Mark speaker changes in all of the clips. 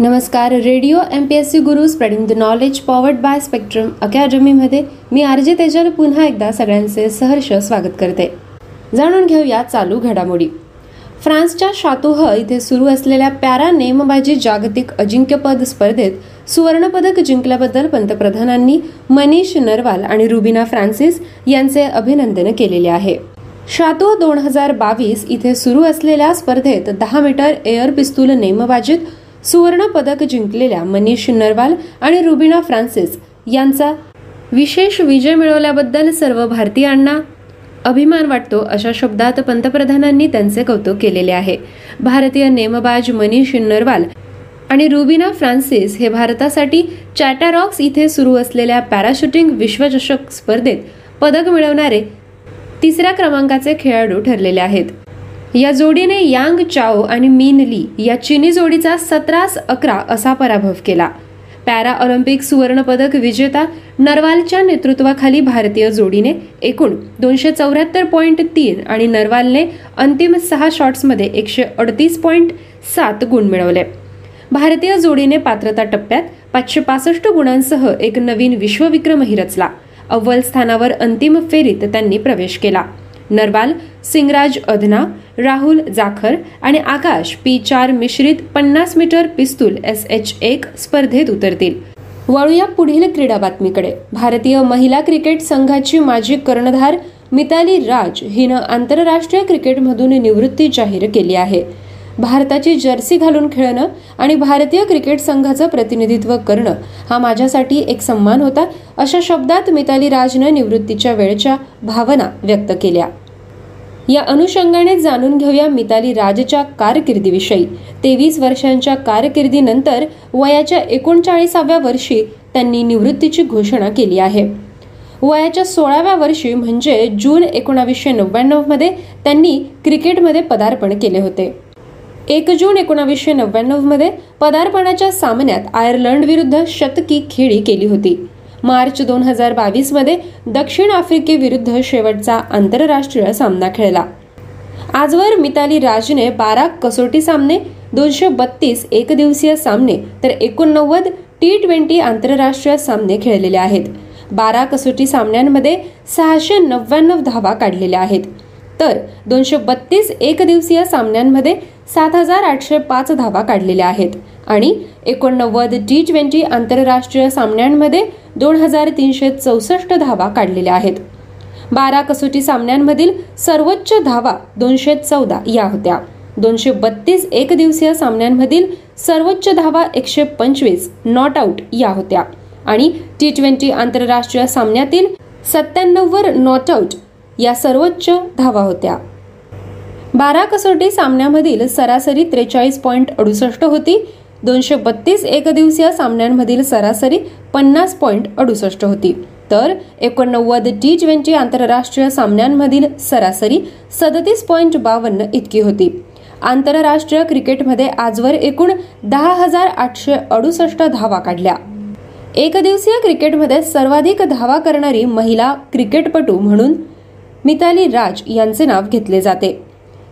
Speaker 1: नमस्कार radio M P S C Guru spreading the knowledge powered by Spectrum अकॅडमीमध्ये मी RJ Tejal पुन्हा एकदा सगळ्यांचे सहर्ष स्वागत करते जाणून घेऊया चालू घडामोडी फ्रान्सच्या शातोह इथे सुरू असलेल्या पॅरा नेमबाजी जागतिक अजिंक्यपद स्पर्धेत सुवर्णपदक जिंकल्याबद्दल पंतप्रधानांनी मनीष नरवाल आणि रुबिना फ्रान्सिस यांचे अभिनंदन केलेले आहे शातो दोन हजार बावीस इथे सुरू असलेल्या स्पर्धेत दहा मीटर एअर पिस्तूल नेमबाजीत सुवर्ण पदक जिंकलेल्या मनीष नरवाल आणि रुबिना फ्रान्सिस यांचा विशेष विजय मिळवल्याबद्दल सर्व भारतीयांना अभिमान वाटतो अशा शब्दात पंतप्रधानांनी त्यांचे कौतुक केलेले आहे भारतीय नेमबाज मनीष नरवाल आणि रुबिना फ्रान्सिस हे भारतासाठी चॅटारॉक्स इथे सुरू असलेल्या पॅराशूटिंग विश्वचषक स्पर्धेत पदक मिळवणारे तिसऱ्या क्रमांकाचे खेळाडू ठरलेले आहेत या जोडीने यांग चाओ आणि मीन ली या चिनी जोडीचा सतरास अकरा असा पराभव केला पॅरा ऑलिम्पिक सुवर्णपदक विजेता नरवालच्या नेतृत्वाखाली भारतीय जोडीने एकूण दोनशे चौऱ्याहत्तर पॉईंट तीन आणि नरवालने अंतिम सहा शॉट्समध्ये एकशे अडतीस पॉईंट सात गुण मिळवले भारतीय जोडीने पात्रता टप्प्यात पाचशे पासष्ट गुणांसह एक नवीन विश्वविक्रमही रचला अव्वल स्थानावर अंतिम फेरीत त्यांनी प्रवेश केला नरवाल सिंगराज अधना राहुल जाखर आणि आकाश पी चार मिश्रित पन्नास मीटर पिस्तूल एस एच एक स्पर्धेत उतरतील वळूया पुढील क्रीडा बातमीकडे भारतीय महिला क्रिकेट संघाची माजी कर्णधार मिताली राज हिनं आंतरराष्ट्रीय क्रिकेटमधून निवृत्ती जाहीर केली आहे भारताची जर्सी घालून खेळणं आणि भारतीय क्रिकेट संघाचं प्रतिनिधित्व करणं हा माझ्यासाठी एक सन्मान होता अशा शब्दात मिताली राजनं निवृत्तीच्या वेळच्या भावना व्यक्त केल्या या अनुषंगाने जाणून घेऊया मिताली राजच्या कारकिर्दीविषयी तेवीस वर्षांच्या कारकिर्दीनंतर वयाच्या एकोणचाळीसाव्या वर्षी त्यांनी निवृत्तीची घोषणा केली आहे वयाच्या सोळाव्या वर्षी म्हणजे जून एकोणावीसशे नव्याण्णवमध्ये त्यांनी क्रिकेटमध्ये पदार्पण केले होते एक जून एकोणावीसशे नव्याण्णवमध्ये पदार्पणाच्या सामन्यात आयर्लंड विरुद्ध शतकी खेळी केली होती मार्च दोन हजार बावीसमध्ये दक्षिण आफ्रिकेविरुद्ध शेवटचा आंतरराष्ट्रीय सामना खेळला आजवर मिताली राजने बारा कसोटी सामने दोनशे बत्तीस एकदिवसीय सामने तर एकोणनव्वद टी ट्वेंटी आंतरराष्ट्रीय सामने खेळलेले आहेत बारा कसोटी सामन्यांमध्ये सहाशे नव्याण्णव धावा काढलेल्या आहेत तर दोनशे बत्तीस एकदिवसीय सामन्यांमध्ये सात हजार आठशे पाच धावा काढलेल्या आहेत आणि एकोणनव्वद टी ट्वेंटी आंतरराष्ट्रीय सामन्यांमध्ये दोन हजार तीनशे चौसष्ट धावा काढलेल्या आहेत बारा कसोटी सामन्यांमधील सर्वोच्च धावा दोनशे चौदा या होत्या दोनशे बत्तीस एकदिवसीय सामन्यांमधील सर्वोच्च धावा एकशे पंचवीस नॉट आऊट या होत्या आणि टी ट्वेंटी आंतरराष्ट्रीय सामन्यातील सत्त्याण्णव नॉट आऊट या सर्वोच्च धावा होत्या बारा कसोटी सामन्यामधील सरासरी त्रेचाळीस पॉईंट अडुसष्ट होती दोनशे बत्तीस एकदिवसीय सामन्यांमधील सरासरी पन्नास पॉईंट अडुसष्ट होती तर एकोणनव्वद टी ट्वेंटी आंतरराष्ट्रीय सामन्यांमधील सरासरी सदतीस पॉईंट बावन्न इतकी होती आंतरराष्ट्रीय क्रिकेटमध्ये आजवर एकूण दहा हजार आठशे अडुसष्ट धावा काढल्या एकदिवसीय क्रिकेटमध्ये सर्वाधिक धावा करणारी महिला क्रिकेटपटू म्हणून मिताली राज यांचे नाव घेतले जाते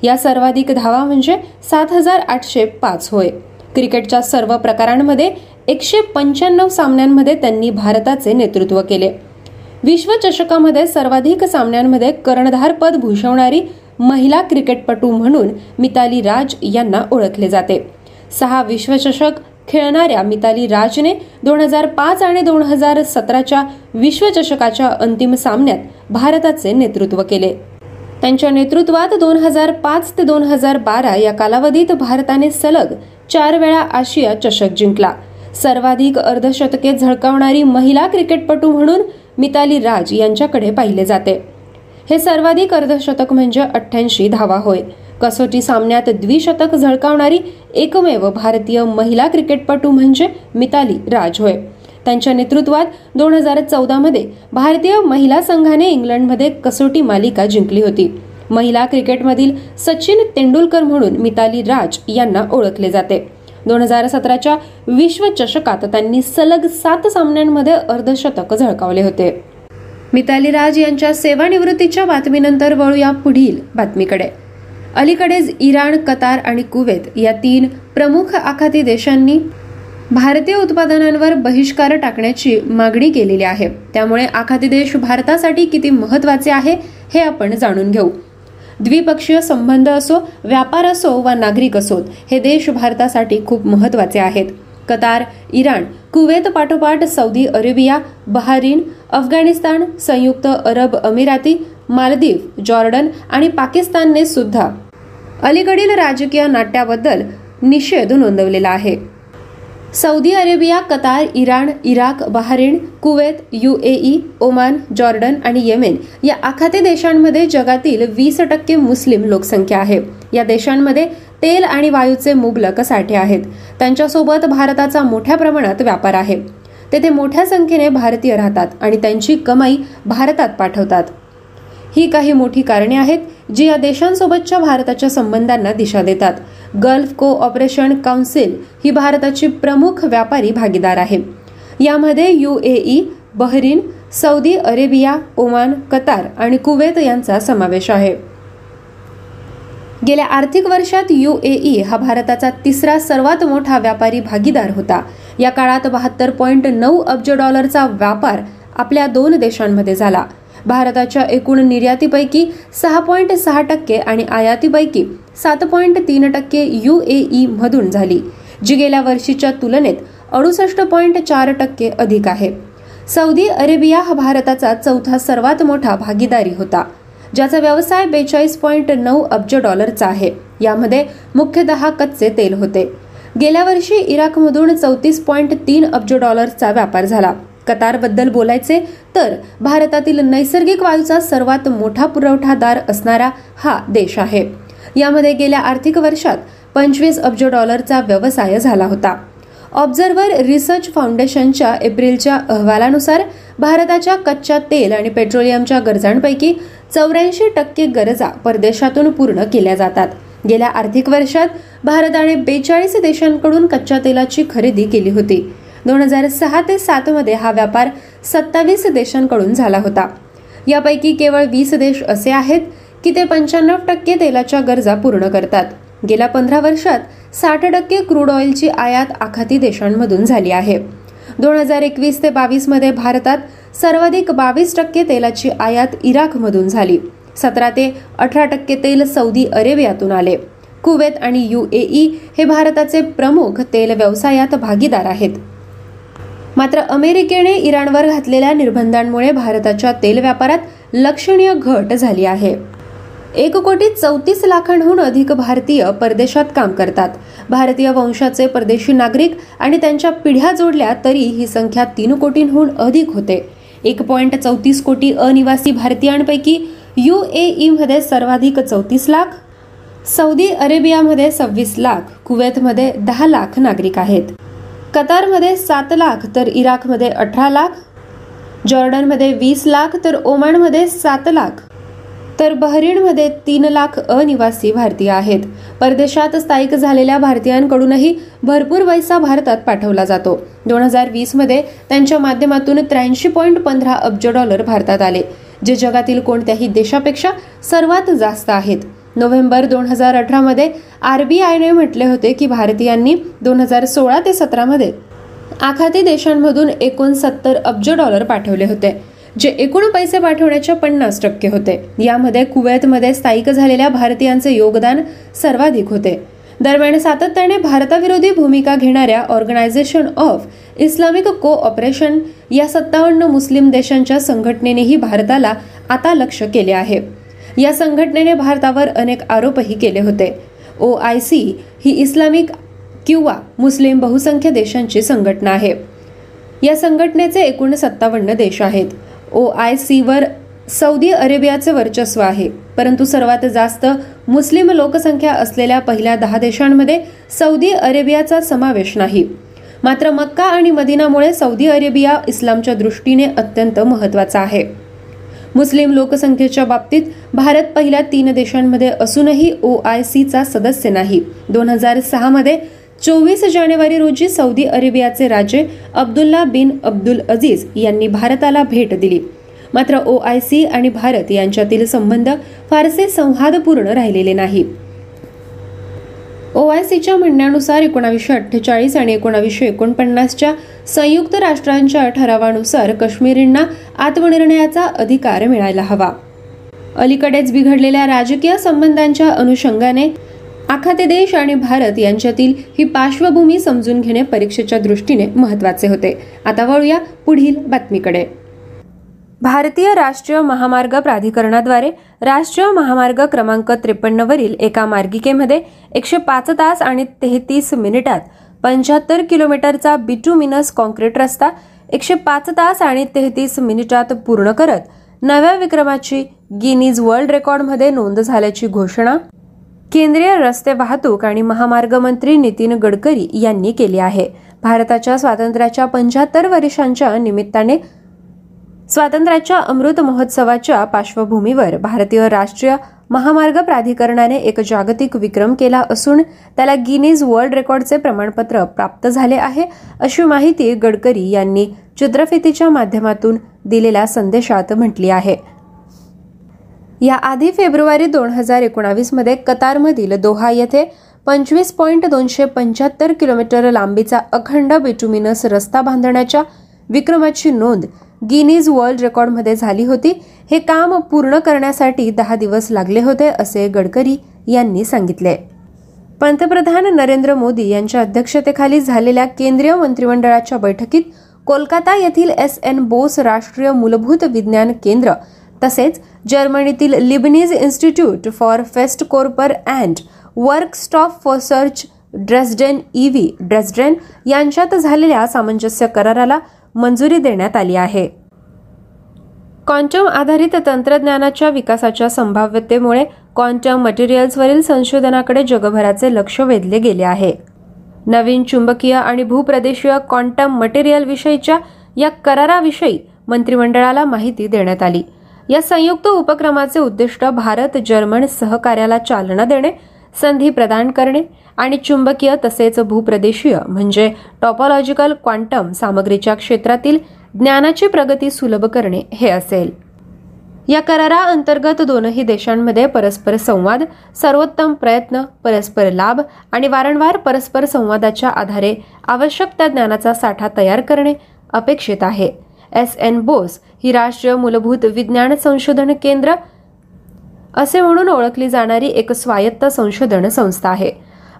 Speaker 1: या सर्वाधिक धावा म्हणजे सात हजार आठशे पाच होय क्रिकेटच्या सर्व प्रकारांमध्ये एकशे पंच्याण्णव सामन्यांमध्ये त्यांनी भारताचे नेतृत्व केले विश्वचषकामध्ये सर्वाधिक सामन्यांमध्ये कर्णधारपद भूषवणारी महिला क्रिकेटपटू म्हणून मिताली राज यांना ओळखले जाते सहा विश्वचषक खेळणाऱ्या मिताली राजने दोन हजार पाच आणि दोन हजार सतराच्या विश्वचषकाच्या अंतिम सामन्यात भारताचे नेतृत्व केले त्यांच्या नेतृत्वात दोन हजार पाच ते दोन हजार बारा या कालावधीत भारताने सलग चार वेळा आशिया चषक जिंकला सर्वाधिक अर्धशतके झळकावणारी महिला क्रिकेटपटू म्हणून मिताली राज यांच्याकडे पाहिले जाते हे सर्वाधिक अर्धशतक म्हणजे अठ्ठ्याऐंशी धावा होय कसोटी सामन्यात द्विशतक झळकावणारी एकमेव भारतीय महिला क्रिकेटपटू म्हणजे मिताली राज होय त्यांच्या नेतृत्वात दोन हजार मध्ये भारतीय महिला संघाने इंग्लंडमध्ये कसोटी मालिका जिंकली होती महिला क्रिकेटमधील सचिन तेंडुलकर म्हणून मिताली राज यांना ओळखले जाते दोन हजार सतराच्या विश्वचषकात त्यांनी सलग सात सामन्यांमध्ये अर्धशतक झळकावले होते मिताली राज यांच्या सेवानिवृत्तीच्या बातमीनंतर वळूया पुढील बातमीकडे अलीकडेच इराण कतार आणि कुवेत या तीन प्रमुख आखाती देशांनी भारतीय उत्पादनांवर बहिष्कार टाकण्याची मागणी केलेली आहे त्यामुळे आखाती देश भारतासाठी किती महत्त्वाचे आहे हे आपण जाणून घेऊ द्विपक्षीय संबंध असो व्यापार असो वा नागरिक असोत हे देश भारतासाठी खूप महत्त्वाचे आहेत कतार इराण कुवेत पाठोपाठ सौदी अरेबिया बहारीन अफगाणिस्तान संयुक्त अरब अमिराती मालदीव जॉर्डन आणि पाकिस्तानने सुद्धा अलीकडील राजकीय नाट्याबद्दल निषेध नोंदवलेला आहे Saudi Arabia Qatar Iran Iraq बहारीण Kuwait ई ओमान जॉर्डन आणि येमेन या आखाते देशांमध्ये जगातील वीस टक्के मुस्लिम लोकसंख्या आहे या देशांमध्ये तेल आणि वायूचे मुबलक साठे आहेत त्यांच्यासोबत भारताचा मोठ्या प्रमाणात व्यापार आहे तेथे मोठ्या संख्येने भारतीय राहतात आणि त्यांची कमाई भारतात पाठवतात ही काही मोठी कारणे आहेत जी या देशांसोबतच्या भारताच्या संबंधांना दिशा देतात गल्फ को ऑपरेशन काउन्सिल ही भारताची प्रमुख व्यापारी भागीदार आहे यामध्ये U A E Bahrain Saudi Arabia Oman Qatar आणि कुवेत यांचा समावेश आहे गेल्या आर्थिक वर्षात यू ए ई हा भारताचा तिसरा सर्वात मोठा व्यापारी भागीदार होता या काळात बहात्तर पॉईंट नऊ अब्ज डॉलरचा व्यापार आपल्या दोन देशांमध्ये झाला भारताच्या एकूण निर्यातीपैकी सहा पॉईंट सहा टक्के आणि आयातीपैकी सात पॉईंट तीन टक्के यू ए मधून झाली जी गेल्या वर्षीच्या तुलनेत अडुसष्ट पॉईंट चार टक्के अधिक आहे सौदी अरेबिया हा भारताचा चौथा सर्वात मोठा भागीदारी होता ज्याचा व्यवसाय बेचाळीस पॉईंट नऊ अब्ज डॉलरचा आहे यामध्ये मुख्यतः कच्चे तेल होते गेल्या वर्षी इराकमधून चौतीस पॉईंट तीन अब्ज डॉलरचा व्यापार झाला कतारबद्दल बोलायचे तर भारतातील नैसर्गिक वायूचा सर्वात मोठा पुरवठादार असणारा हा देश आहे यामध्ये गेल्या आर्थिक वर्षात पंचवीस अब्ज डॉलरचा व्यवसाय झाला होता ऑब्झर्व्हर रिसर्च फाउंडेशनच्या एप्रिलच्या अहवालानुसार भारताच्या कच्च्या तेल आणि पेट्रोलियमच्या गरजांपैकी चौऱ्याऐंशी टक्के गरजा परदेशातून पूर्ण केल्या जातात गेल्या आर्थिक वर्षात भारताने बेचाळीस देशांकडून कच्च्या तेलाची खरेदी केली होती दोन हजार सहा ते सातमध्ये हा व्यापार सत्तावीस देशांकडून झाला होता यापैकी केवळ वीस देश असे आहेत की ते पंच्याण्णव टक्के तेलाच्या गरजा पूर्ण करतात गेल्या पंधरा वर्षात साठ टक्के क्रूड ऑइलची आयात आखाती देशांमधून झाली आहे दोन हजार एकवीस ते बावीसमध्ये भारतात सर्वाधिक बावीस टक्के तेलाची आयात इराकमधून झाली सतरा ते अठरा टक्के तेल सौदी अरेबियातून आले कुवेत आणि यू हे भारताचे प्रमुख तेल व्यवसायात भागीदार आहेत मात्र अमेरिकेने इराणवर घातलेल्या निर्बंधांमुळे भारताच्या तेल व्यापारात लक्षणीय घट झाली आहे एक कोटी चौतीस लाखांहून अधिक भारतीय परदेशात काम करतात भारतीय वंशाचे परदेशी नागरिक आणि त्यांच्या पिढ्या जोडल्या तरी ही संख्या तीन कोटींहून अधिक होते एक पॉईंट चौतीस कोटी अनिवासी भारतीयांपैकी यू ए ईमध्ये सर्वाधिक चौतीस लाख सौदी अरेबियामध्ये सव्वीस लाख कुवेतमध्ये दहा लाख नागरिक आहेत कतारमध्ये सात लाख तर इराकमध्ये अठरा लाख जॉर्डनमध्ये वीस लाख तर ओमानमध्ये सात लाख तर बहरीणमध्ये तीन लाख अनिवासी भारतीय आहेत परदेशात स्थायिक झालेल्या भारतीयांकडूनही भरपूर पैसा भारतात पाठवला जातो दोन हजार वीसमध्ये त्यांच्या माध्यमातून त्र्याऐंशी पॉईंट पंधरा अब्ज डॉलर भारतात आले जे जगातील कोणत्याही देशापेक्षा सर्वात जास्त आहेत नोव्हेंबर दोन हजार अठरामध्ये आर बी आयने म्हटले होते की भारतीयांनी दोन हजार सोळा ते सतरामध्ये आखाती देशांमधून एकोणसत्तर अब्ज डॉलर पाठवले होते जे एकूण पैसे पाठवण्याचे पन्नास टक्के होते यामध्ये कुवेतमध्ये स्थायिक झालेल्या भारतीयांचे योगदान सर्वाधिक होते दरम्यान सातत्याने भारताविरोधी भूमिका घेणाऱ्या ऑर्गनायझेशन ऑफ इस्लामिक को ऑपरेशन या सत्तावन्न मुस्लिम देशांच्या संघटनेनेही भारताला आता लक्ष केले आहे या संघटनेने भारतावर अनेक आरोपही केले होते ओ आय सी ही इस्लामिक किंवा मुस्लिम बहुसंख्य देशांची संघटना आहे या संघटनेचे एकूण सत्तावन्न देश आहेत ओ आय वर सौदी अरेबियाचे वर्चस्व आहे परंतु सर्वात जास्त मुस्लिम लोकसंख्या असलेल्या पहिल्या दहा देशांमध्ये सौदी अरेबियाचा समावेश नाही मात्र मक्का आणि मदिनामुळे सौदी अरेबिया इस्लामच्या दृष्टीने अत्यंत महत्त्वाचा आहे मुस्लिम लोकसंख्येच्या बाबतीत भारत पहिल्या तीन देशांमध्ये असूनही ओ आय सीचा सदस्य नाही दोन हजार सहामध्ये चोवीस जानेवारी रोजी सौदी अरेबियाचे राजे अब्दुल्ला बिन अब्दुल अजीज यांनी भारताला भेट दिली मात्र ओ आय सी आणि भारत यांच्यातील संबंध फारसे संवादपूर्ण राहिलेले नाही ओआयसीच्या म्हणण्यानुसार एकोणावीसशे अठ्ठेचाळीस आणि एकोणावीसशे एकोणपन्नासच्या संयुक्त राष्ट्रांच्या ठरावानुसार काश्मीरींना आत्मनिर्णयाचा अधिकार मिळायला हवा अलीकडेच बिघडलेल्या राजकीय संबंधांच्या अनुषंगाने आखाते देश आणि भारत यांच्यातील ही पार्श्वभूमी समजून घेणे परीक्षेच्या दृष्टीने महत्वाचे होते आता वळूया पुढील बातमीकडे भारतीय राष्ट्रीय महामार्ग प्राधिकरणाद्वारे राष्ट्रीय महामार्ग क्रमांक त्रेपन्नवरील एका मार्गिकेमध्ये एकशे पाच तास आणि तेहतीस मिनिटात पंच्याहत्तर किलोमीटरचा बिटुमिनस कॉन्क्रीट रस्ता एकशे पाच तास आणि तेहतीस मिनिटात पूर्ण करत नव्या विक्रमाची गिनीज वर्ल्ड रेकॉर्डमध्ये नोंद झाल्याची घोषणा केंद्रीय रस्ते वाहतूक आणि महामार्ग मंत्री नितीन गडकरी यांनी केली आहे भारताच्या स्वातंत्र्याच्या पंच्याहत्तर वर्षांच्या निमित्ताने स्वातंत्र्याच्या अमृत महोत्सवाच्या पार्श्वभूमीवर भारतीय राष्ट्रीय महामार्ग प्राधिकरणाने एक जागतिक विक्रम केला असून त्याला गिनीज वर्ल्ड रेकॉर्डचे प्रमाणपत्र प्राप्त झाले आहे अशी माहिती गडकरी यांनी चित्रफितीच्या माध्यमातून दिलेल्या संदेशात म्हटली आहे या आधी फेब्रुवारी दोन हजार एकोणावीसमध्ये कतारमधील दोहा येथे पंचवीस पॉईंट दोनशे पंच्याहत्तर किलोमीटर लांबीचा अखंड बिटुमिनस रस्ता बांधण्याच्या विक्रमाची नोंद गिनीज वर्ल्ड रेकॉर्डमध्ये झाली होती हे काम पूर्ण करण्यासाठी दहा दिवस लागले होते असे गडकरी यांनी सांगितले पंतप्रधान नरेंद्र मोदी यांच्या अध्यक्षतेखाली झालेल्या केंद्रीय मंत्रिमंडळाच्या बैठकीत कोलकाता येथील एस एन बोस राष्ट्रीय मूलभूत विज्ञान केंद्र तसेच जर्मनीतील लिबनीज इन्स्टिट्यूट फॉर फेस्ट कोर्पर अँड वर्कस्टॉप फॉर सर्च ड्रेस्डेन व्ही ड्रेसडेन यांच्यात झालेल्या सामंजस्य कराराला मंजुरी देण्यात आली आहे क्वांटम आधारित तंत्रज्ञानाच्या विकासाच्या संभाव्यतेमुळे क्वांटम मटेरियल्सवरील संशोधनाकडे जगभराचे लक्ष वेधले गेले आहे नवीन चुंबकीय आणि भूप्रदेशीय क्वांटम विषयीच्या या कराराविषयी मंत्रिमंडळाला माहिती देण्यात आली या संयुक्त उपक्रमाचे उद्दिष्ट भारत जर्मन सहकार्याला चालना देणे संधी प्रदान करणे आणि चुंबकीय तसेच भूप्रदेशीय म्हणजे टॉपॉलॉजिकल क्वांटम सामग्रीच्या क्षेत्रातील ज्ञानाची प्रगती सुलभ करणे हे असेल या करारा अंतर्गत दोनही देशांमध्ये परस्पर संवाद सर्वोत्तम प्रयत्न परस्पर लाभ आणि वारंवार परस्पर संवादाच्या आधारे आवश्यक त्या ज्ञानाचा साठा तयार करणे अपेक्षित आहे एस एन बोस ही राष्ट्रीय मूलभूत विज्ञान संशोधन केंद्र असे म्हणून ओळखली जाणारी एक स्वायत्त संशोधन संस्था आहे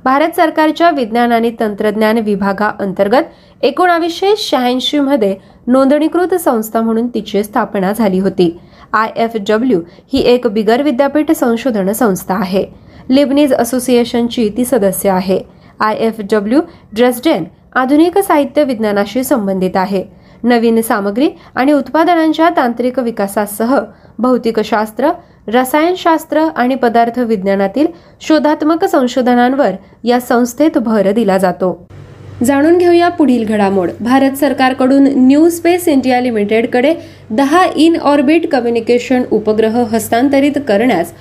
Speaker 1: भारत सरकारच्या विज्ञान आणि तंत्रज्ञान विभागाअंतर्गत एकोणावीसशे शहाऐंशी मध्ये नोंदणीकृत संस्था म्हणून तिची स्थापना झाली होती आय एफ डब्ल्यू ही एक बिगर विद्यापीठ संशोधन संस्था आहे लिबनीज असोसिएशनची ती सदस्य आहे आय एफ डब्ल्यू ड्रेसडेन आधुनिक साहित्य विज्ञानाशी संबंधित आहे नवीन सामग्री आणि उत्पादनांच्या तांत्रिक विकासासह भौतिकशास्त्र रसायनशास्त्र आणि पदार्थ विज्ञानातील शोधात्मक संशोधनांवर या संस्थेत भर दिला जातो जाणून घेऊया पुढील घडामोड भारत सरकारकडून न्यू स्पेस इंडिया लिमिटेडकडे दहा इन ऑर्बिट कम्युनिकेशन उपग्रह हस्तांतरित करण्यास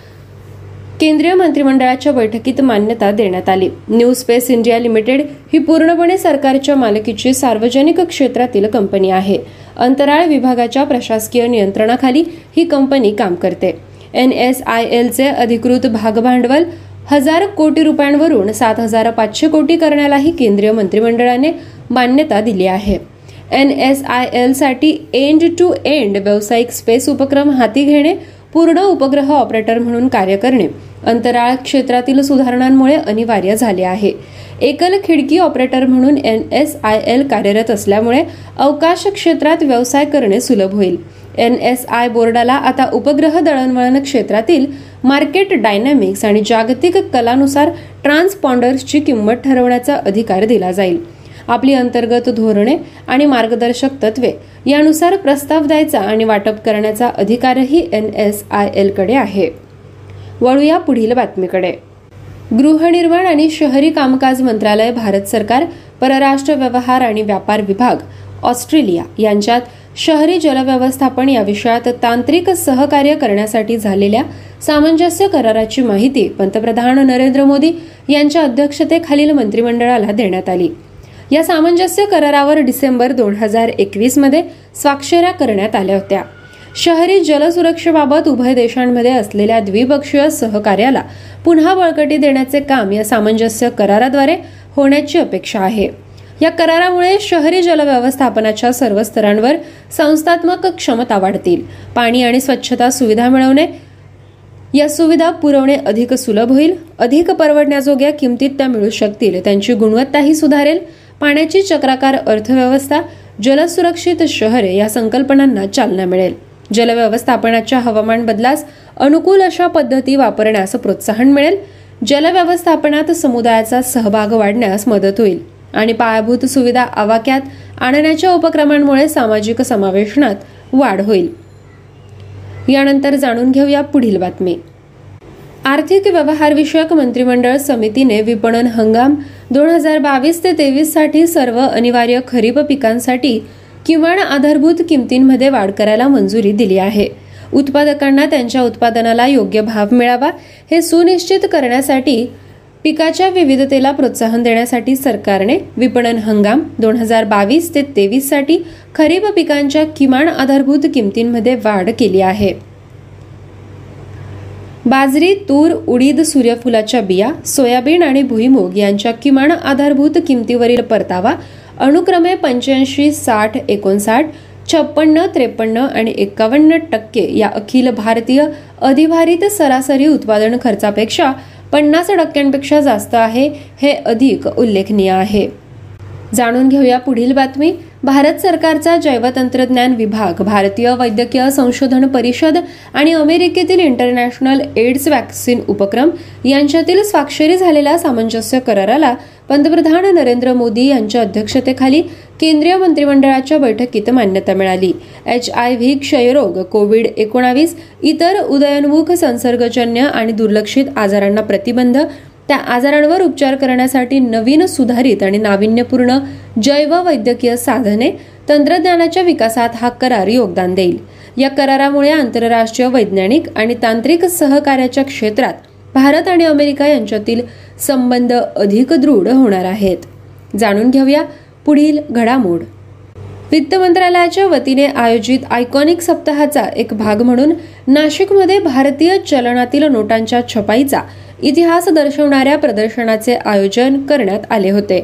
Speaker 1: केंद्रीय मंत्रिमंडळाच्या बैठकीत मान्यता देण्यात आली न्यू स्पेस इंडिया लिमिटेड ही पूर्णपणे सरकारच्या मालकीची सार्वजनिक क्षेत्रातील कंपनी आहे अंतराळ विभागाच्या प्रशासकीय नियंत्रणाखाली ही कंपनी काम करते एन एस आय एलचे अधिकृत भागभांडवल हजार कोटी रुपयांवरून सात हजार पाचशे कोटी करण्यालाही केंद्रीय मंत्रिमंडळाने मान्यता दिली आहे एन एस आय साठी एंड टू एंड व्यावसायिक स्पेस उपक्रम हाती घेणे पूर्ण उपग्रह ऑपरेटर म्हणून कार्य करणे अंतराळ क्षेत्रातील सुधारणांमुळे अनिवार्य झाले आहे एकल खिडकी ऑपरेटर म्हणून एन एस आय एल कार्यरत असल्यामुळे अवकाश क्षेत्रात व्यवसाय करणे सुलभ होईल एन एस आय बोर्डाला आता उपग्रह दळणवळण क्षेत्रातील मार्केट डायनॅमिक्स आणि जागतिक कलानुसार ट्रान्सपॉन्डर्सची किंमत ठरवण्याचा अधिकार दिला जाईल आपली अंतर्गत धोरणे आणि मार्गदर्शक तत्वे यानुसार प्रस्ताव द्यायचा आणि वाटप करण्याचा अधिकारही एन एस आय एलकडे आहे वळूया पुढील बातमीकडे गृहनिर्माण आणि शहरी कामकाज मंत्रालय भारत सरकार परराष्ट्र व्यवहार आणि व्यापार विभाग ऑस्ट्रेलिया यांच्यात शहरी जलव्यवस्थापन या विषयात तांत्रिक सहकार्य करण्यासाठी झालेल्या सामंजस्य कराराची माहिती पंतप्रधान नरेंद्र मोदी यांच्या अध्यक्षतेखालील मंत्रिमंडळाला देण्यात आली या सामंजस्य करारावर डिसेंबर दोन हजार मध्ये स्वाक्षऱ्या करण्यात आल्या होत्या शहरी जलसुरक्षेबाबत उभय देशांमध्ये असलेल्या द्विपक्षीय सहकार्याला पुन्हा बळकटी देण्याचे काम या सामंजस्य कराराद्वारे होण्याची अपेक्षा आहे या करारामुळे शहरी जलव्यवस्थापनाच्या सर्व स्तरांवर संस्थात्मक क्षमता वाढतील पाणी आणि स्वच्छता सुविधा मिळवणे या सुविधा पुरवणे अधिक सुलभ होईल अधिक परवडण्याजोग्या किमतीत त्या मिळू शकतील त्यांची गुणवत्ताही सुधारेल पाण्याची चक्राकार अर्थव्यवस्था जलसुरक्षित शहरे या संकल्पनांना चालना मिळेल जलव्यवस्थापनाच्या हवामान बदलास अनुकूल अशा पद्धती वापरण्यास प्रोत्साहन मिळेल जलव्यवस्थापनात समुदायाचा सहभाग वाढण्यास मदत होईल आणि पायाभूत सुविधा आवाक्यात आणण्याच्या उपक्रमांमुळे सामाजिक समावेशनात वाढ होईल यानंतर जाणून घेऊया पुढील बातमी आर्थिक व्यवहारविषयक मंत्रिमंडळ समितीने विपणन हंगाम दोन हजार बावीस ते तेवीससाठी सर्व अनिवार्य खरीप पिकांसाठी किमान आधारभूत किमतींमध्ये वाढ करायला मंजुरी दिली आहे उत्पादकांना त्यांच्या उत्पादनाला योग्य भाव मिळावा हे सुनिश्चित करण्यासाठी पिकाच्या विविधतेला प्रोत्साहन देण्यासाठी सरकारने विपणन हंगाम दोन हजार बावीस ते साठी खरीप पिकांच्या किमान आधारभूत किमतींमध्ये वाढ केली आहे बाजरी तूर उडीद सूर्यफुलाच्या बिया सोयाबीन आणि भुईमूग यांच्या किमान आधारभूत किमतीवरील परतावा अनुक्रमे पंच्याऐंशी साठ एकोणसाठ छप्पन्न त्रेपन्न आणि एक्कावन्न टक्के या अखिल भारतीय अधिभारित सरासरी उत्पादन खर्चापेक्षा पन्नास टक्क्यांपेक्षा जास्त आहे हे अधिक उल्लेखनीय आहे जाणून घेऊया पुढील बातमी भारत सरकारचा जैवतंत्रज्ञान विभाग भारतीय वैद्यकीय संशोधन परिषद आणि अमेरिकेतील इंटरनॅशनल एड्स वॅक्सिन उपक्रम यांच्यातील स्वाक्षरी झालेल्या सामंजस्य कराराला पंतप्रधान नरेंद्र मोदी यांच्या अध्यक्षतेखाली केंद्रीय मंत्रिमंडळाच्या बैठकीत मान्यता मिळाली एच आय व्ही क्षयरोग कोविड एकोणावीस इतर उदयोन्मुख संसर्गजन्य आणि दुर्लक्षित आजारांना प्रतिबंध त्या आजारांवर उपचार करण्यासाठी नवीन सुधारित आणि नाविन्यपूर्ण जैव वैद्यकीय साधने तंत्रज्ञानाच्या विकासात हा करार योगदान देईल या करारामुळे आंतरराष्ट्रीय वैज्ञानिक आणि तांत्रिक सहकार्याच्या क्षेत्रात भारत आणि अमेरिका यांच्यातील संबंध अधिक दृढ होणार आहेत जाणून घेऊया पुढील घडामोड वित्त मंत्रालयाच्या वतीने आयोजित आयकॉनिक सप्ताहाचा एक भाग म्हणून नाशिकमध्ये भारतीय चलनातील नोटांच्या छपाईचा इतिहास दर्शवणाऱ्या प्रदर्शनाचे आयोजन करण्यात आले होते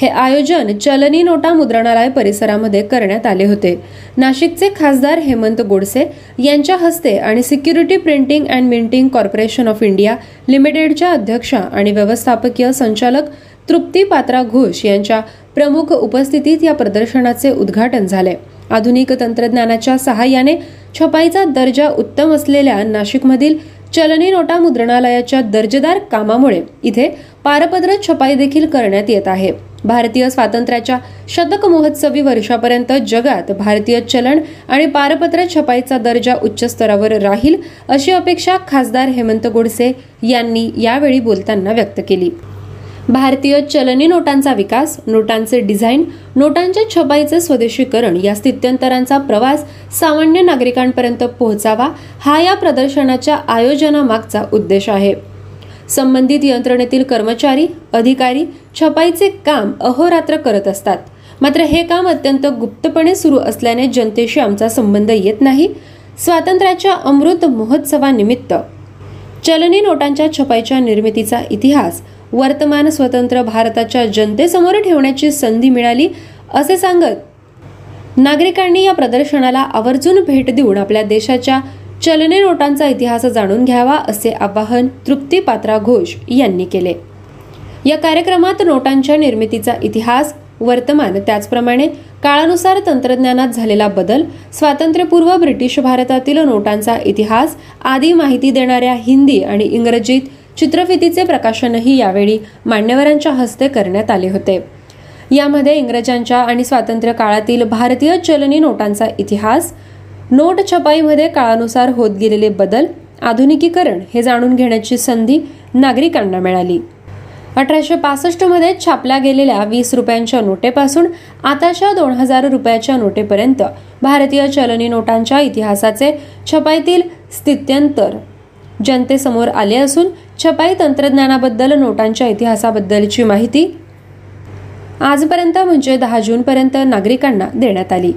Speaker 1: हे आयोजन चलनी नोटा मुद्रणालय परिसरामध्ये करण्यात आले होते नाशिकचे खासदार हेमंत गोडसे यांच्या हस्ते आणि security printing and minting corporation of India लिमिटेडच्या अध्यक्षा आणि व्यवस्थापकीय संचालक तृप्ती पात्रा घोष यांच्या प्रमुख उपस्थितीत या प्रदर्शनाचे उद्घाटन झाले आधुनिक तंत्रज्ञानाच्या सहाय्याने छपाईचा दर्जा उत्तम असलेल्या नाशिकमधील चलनी नोटा मुद्रणालयाच्या दर्जेदार कामामुळे इथे पारपत्र छपाई देखील करण्यात येत आहे भारतीय स्वातंत्र्याच्या शतक महोत्सवी वर्षापर्यंत जगात भारतीय चलन आणि पारपत्र छपाईचा दर्जा उच्च स्तरावर राहील अशी अपेक्षा खासदार हेमंत गोडसे यांनी यावेळी बोलताना व्यक्त केली भारतीय चलनी नोटांचा विकास नोटांचे डिझाईन नोटांच्या छपाईचे स्वदेशीकरण या स्थित्यंतरांचा प्रवास सामान्य नागरिकांपर्यंत पोहोचावा हा या प्रदर्शनाच्या आयोजनामागचा उद्देश आहे संबंधित यंत्रणेतील कर्मचारी अधिकारी छपाईचे काम अहोरात्र करत असतात मात्र हे काम अत्यंत गुप्तपणे सुरू असल्याने जनतेशी आमचा संबंध येत नाही स्वातंत्र्याच्या अमृत महोत्सवानिमित्त चलनी नोटांच्या छपाईच्या निर्मितीचा इतिहास वर्तमान स्वतंत्र भारताच्या जनतेसमोर ठेवण्याची संधी मिळाली असे सांगत नागरिकांनी या प्रदर्शनाला आवर्जून भेट देऊन आपल्या देशाच्या चलने नोटांचा इतिहास जाणून घ्यावा असे आवाहन तृप्ती पात्रा घोष यांनी केले या कार्यक्रमात नोटांच्या निर्मितीचा इतिहास वर्तमान त्याचप्रमाणे काळानुसार तंत्रज्ञानात झालेला बदल स्वातंत्र्यपूर्व ब्रिटिश भारतातील नोटांचा इतिहास आदी माहिती देणाऱ्या हिंदी आणि इंग्रजीत चित्रफितीचे प्रकाशनही यावेळी मान्यवरांच्या हस्ते करण्यात आले होते यामध्ये इंग्रजांच्या आणि स्वातंत्र्य काळातील भारतीय चलनी नोटांचा इतिहास नोट छपाईमध्ये काळानुसार होत गेलेले बदल आधुनिकीकरण हे जाणून घेण्याची संधी नागरिकांना मिळाली अठराशे मध्ये छापल्या गेलेल्या वीस रुपयांच्या नोटेपासून आताच्या दोन हजार रुपयाच्या नोटेपर्यंत भारतीय चलनी नोटांच्या इतिहासाचे छपाईतील स्थित्यंतर जनतेसमोर आले
Speaker 2: असून छपाई तंत्रज्ञानाबद्दल नोटांच्या इतिहासाबद्दलची माहिती आजपर्यंत म्हणजे दहा जूनपर्यंत नागरिकांना देण्यात आली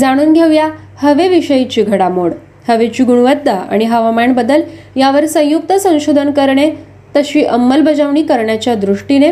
Speaker 2: जाणून घेऊया हवेविषयीची घडामोड हवेची गुणवत्ता आणि हवामान बदल यावर संयुक्त संशोधन करणे तशी अंमलबजावणी करण्याच्या दृष्टीने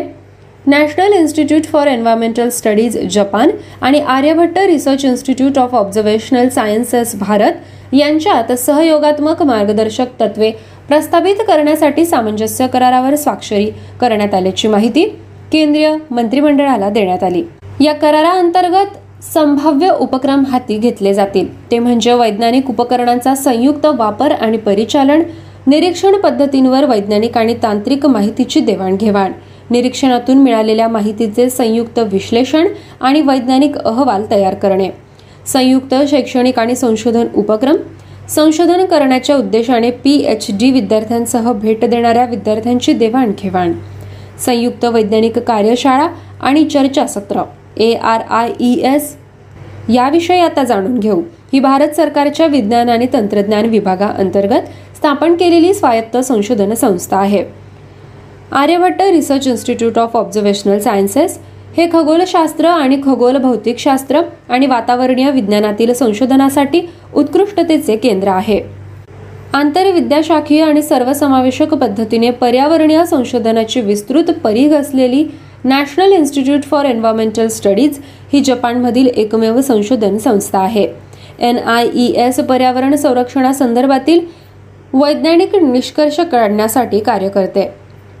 Speaker 2: National Institute for Environmental Studies Japan आणि Aryabhatta Research Institute of Observational Sciences Bharat यांच्यात सहयोगात्मक मार्गदर्शक तत्वे प्रस्तावित करण्यासाठी सामंजस्य करारावर स्वाक्षरी करण्यात आल्याची माहिती केंद्रीय मंत्रिमंडळाला देण्यात आली या करारा अंतर्गत संभाव्य उपक्रम हाती घेतले जातील ते म्हणजे वैज्ञानिक उपकरणांचा संयुक्त वापर आणि परिचालन निरीक्षण पद्धतींवर वैज्ञानिक आणि तांत्रिक माहितीची देवाणघेवाण निरीक्षणातून मिळालेल्या माहितीचे संयुक्त विश्लेषण आणि वैज्ञानिक अहवाल तयार करणे संयुक्त शैक्षणिक आणि संशोधन उपक्रम संशोधन करण्याच्या उद्देशाने पी एच डी विद्यार्थ्यांसह भेट देणाऱ्या विद्यार्थ्यांची देवाणघेवाण संयुक्त वैज्ञानिक कार्यशाळा आणि चर्चासत्र A R I E e S याविषयी आता जाणून घेऊ ही भारत सरकारच्या विज्ञान आणि तंत्रज्ञान विभागाअंतर्गत स्थापन केलेली स्वायत्त संशोधन संस्था आहे Aryabhatta Research Institute of Observational Sciences हे खगोलशास्त्र आणि खगोल भौतिकशास्त्र आणि वातावरणीय विज्ञानातील संशोधनासाठी उत्कृष्टतेचे केंद्र आहे आंतरविद्याशाखीय आणि सर्वसमावेशक पद्धतीने पर्यावरणीय संशोधनाची विस्तृत परीघ असलेली National Institute for Environmental Studies ही जपानमधील एकमेव संशोधन संस्था आहे एन आय ई एस पर्यावरण संरक्षणासंदर्भातील वैज्ञानिक निष्कर्ष काढण्यासाठी कार्य करते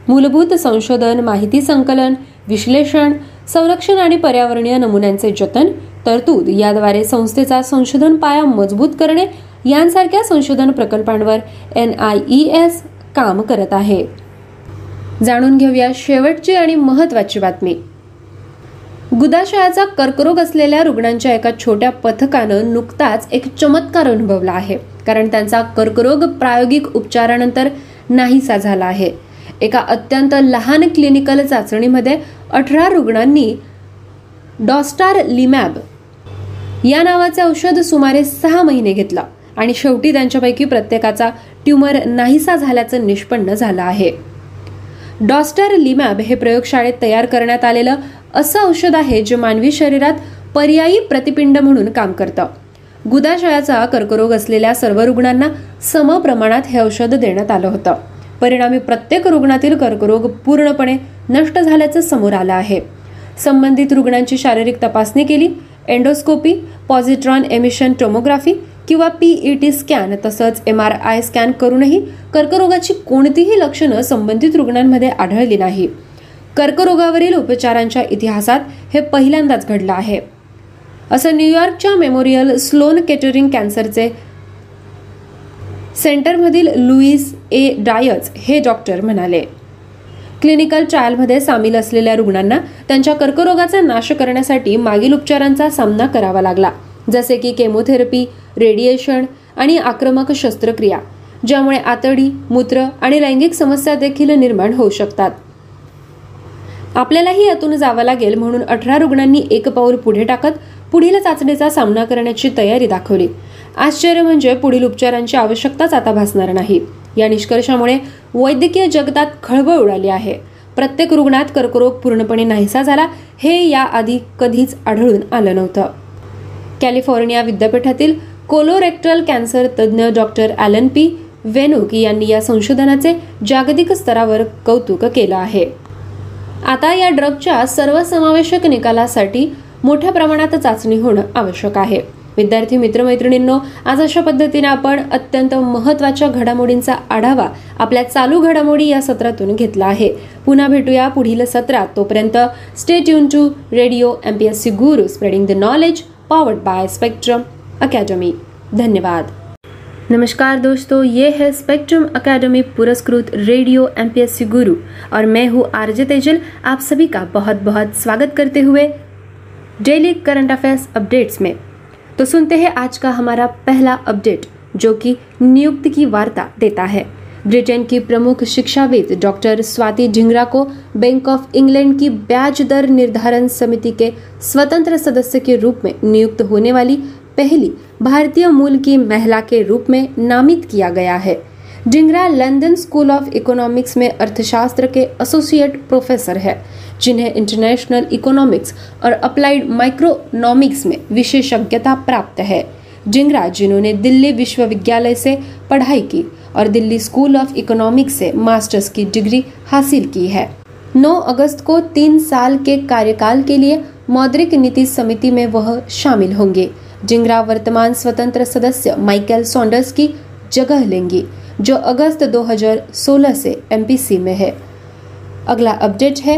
Speaker 2: मूलभूत संशोधन माहिती संकलन विश्लेषण संरक्षण आणि पर्यावरणीय नमुन्यांचे जतन तरतूद याद्वारे संस्थेचा संशोधन पाया मजबूत करणे यांसारख्या संशोधन प्रकल्पांवर एन आय ई एस काम करत आहे जाणून घेऊया शेवटची आणि महत्वाची बातमी गुदाशयाचा कर्करोग असलेल्या रुग्णांच्या एका छोट्या पथकानं नुकताच एक चमत्कार अनुभवला आहे कारण त्यांचा कर्करोग प्रायोगिक उपचारानंतर नाहीसा झाला आहे एका अत्यंत लहान क्लिनिकल चाचणीमध्ये अठरा रुग्णांनी डॉस्टार लिमॅब या नावाचे औषध सुमारे सहा महिने घेतला आणि शेवटी त्यांच्यापैकी प्रत्येकाचा ट्यूमर नाहीसा झाल्याचं निष्पन्न झालं आहे डॉस्टर लिमॅब हे प्रयोगशाळेत तयार करण्यात आलेलं असं औषध आहे जे मानवी शरीरात पर्यायी प्रतिपिंड म्हणून काम करतं गुदाशयाचा कर्करोग असलेल्या सर्व रुग्णांना सम प्रमाणात हे औषध देण्यात आलं होतं परिणामी प्रत्येक रुग्णातील कर्करोग पूर्णपणे नष्ट झाल्याचं समोर आलं आहे संबंधित रुग्णांची शारीरिक तपासणी केली एंडोस्कोपी पॉझिट्रॉन एमिशन टोमोग्राफी किंवा पीईटी स्कॅन तसंच एम आर आय स्कॅन करूनही कर्करोगाची कोणतीही लक्षणं संबंधित रुग्णांमध्ये आढळली नाही कर्करोगावरील उपचारांच्या इतिहासात हे पहिल्यांदाच घडलं आहे असं न्यूयॉर्कच्या मेमोरियल स्लोन केटरिंग कॅन्सरचे सेंटरमधील लुईस ए डायच हे डॉक्टर म्हणाले क्लिनिकल ट्रायलमध्ये सामील असलेल्या रुग्णांना त्यांच्या कर्करोगाचा नाश करण्यासाठी मागील उपचारांचा सामना करावा लागला जसे की केमोथेरपी रेडिएशन आणि आक्रमक शस्त्रक्रिया ज्यामुळे आतडी मूत्र आणि लैंगिक समस्या देखील निर्माण होऊ शकतात आपल्यालाही यातून जावं लागेल म्हणून अठरा रुग्णांनी एक पाऊल पुढे टाकत पुढील चाचणीचा सामना करण्याची तयारी दाखवली आश्चर्य म्हणजे पुढील उपचारांची आवश्यकताच आता भासणार नाही या निष्कर्षामुळे वैद्यकीय जगतात खळबळ उडाली आहे प्रत्येक रुग्णात कर्करोग पूर्णपणे नाहीसा झाला हे याआधी कधीच आढळून आलं नव्हतं कॅलिफोर्निया विद्यापीठातील कोलोरेक्टल कॅन्सर तज्ज्ञ डॉक्टर ॲलन पी वेनुक यांनी या संशोधनाचे जागतिक स्तरावर कौतुक केलं आहे आता या ड्रगच्या सर्वसमावेशक निकालासाठी मोठ्या प्रमाणात चाचणी होणं आवश्यक आहे विद्यार्थी मित्रमैत्रिणींनो आज अशा पद्धतीने आपण अत्यंत महत्त्वाच्या घडामोडींचा आढावा आपल्या चालू घडामोडी या सत्रातून घेतला आहे पुन्हा भेटूया पुढील सत्रात तोपर्यंत stay tune to radio M P S C Guru spreading the knowledge powered by Spectrum Academy धन्यवाद नमस्कार दोस्तों ये है स्पेक्ट्रम अकेडमी पुरस्कृत रेडियो एम गुरु और मैं हूँ आरजे तेजल आप सभी का बहुत बहुत स्वागत करते हुए डेली करंट अफेयर्स अपडेट्स में तो सुनते हैं आज का हमारा पहला अपडेट जो कि नियुक्ति की वार्ता देता है ब्रिटेन की प्रमुख शिक्षाविद डॉक्टर स्वाति ढिंगरा को बैंक ऑफ इंग्लैंड की ब्याज दर निर्धारण समिति के स्वतंत्र सदस्य के रूप में नियुक्त होने वाली पहली भारतीय मूल की महिला के रूप में नामित किया गया है Dhingra London School of Economics में अर्थशास्त्र के एसोसिएट प्रोफेसर है जिन्हें इंटरनेशनल इकोनॉमिक्स और अप्लाइड माइक्रोनॉमिक्स में विशेषज्ञता प्राप्त है जिंगरा जिन्होंने दिल्ली विश्वविद्यालय से पढ़ाई की और दिल्ली स्कूल ऑफ इकोनॉमिक्स से मास्टर्स की डिग्री हासिल की है 9 अगस्त को तीन साल के कार्यकाल के लिए मौद्रिक नीति समिति में वह शामिल होंगे जिंगरा वर्तमान स्वतंत्र सदस्य माइकल सॉन्डर्स की जगह लेंगी जो अगस्त 2016 से एमपीसी में है अगला अपडेट है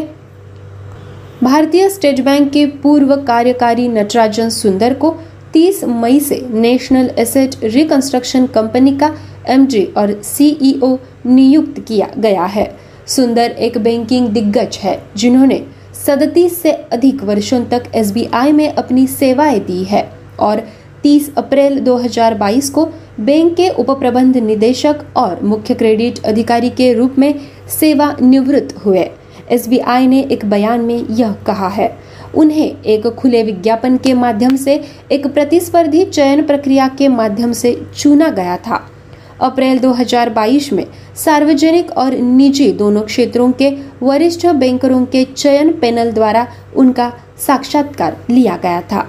Speaker 2: भारतीय स्टेट बैंक के पूर्व कार्यकारी नटराजन सुंदर को 30 मई से नेशनल एसेट रिकंस्ट्रक्शन कंपनी का एमडी और सीईओ e नियुक्त किया गया है सुंदर एक बैंकिंग दिग्गज है जिन्होंने सदतीस से अधिक वर्षों तक एसबीआई में अपनी सेवाएं दी है और 30 अप्रैल 2022 को बैंक के उपप्रबंध निदेशक और मुख्य क्रेडिट अधिकारी के रूप में सेवा निवृत्त हुए एस ने एक बयान में यह कहा है उन्हें एक खुले विज्ञापन के माध्यम से एक प्रतिस्पर्धी चयन प्रक्रिया के माध्यम से चुना गया था अप्रैल 2022 में सार्वजनिक और निजी दोनों क्षेत्रों के वरिष्ठ बैंकरों के चयन पैनल द्वारा उनका साक्षात्कार लिया गया था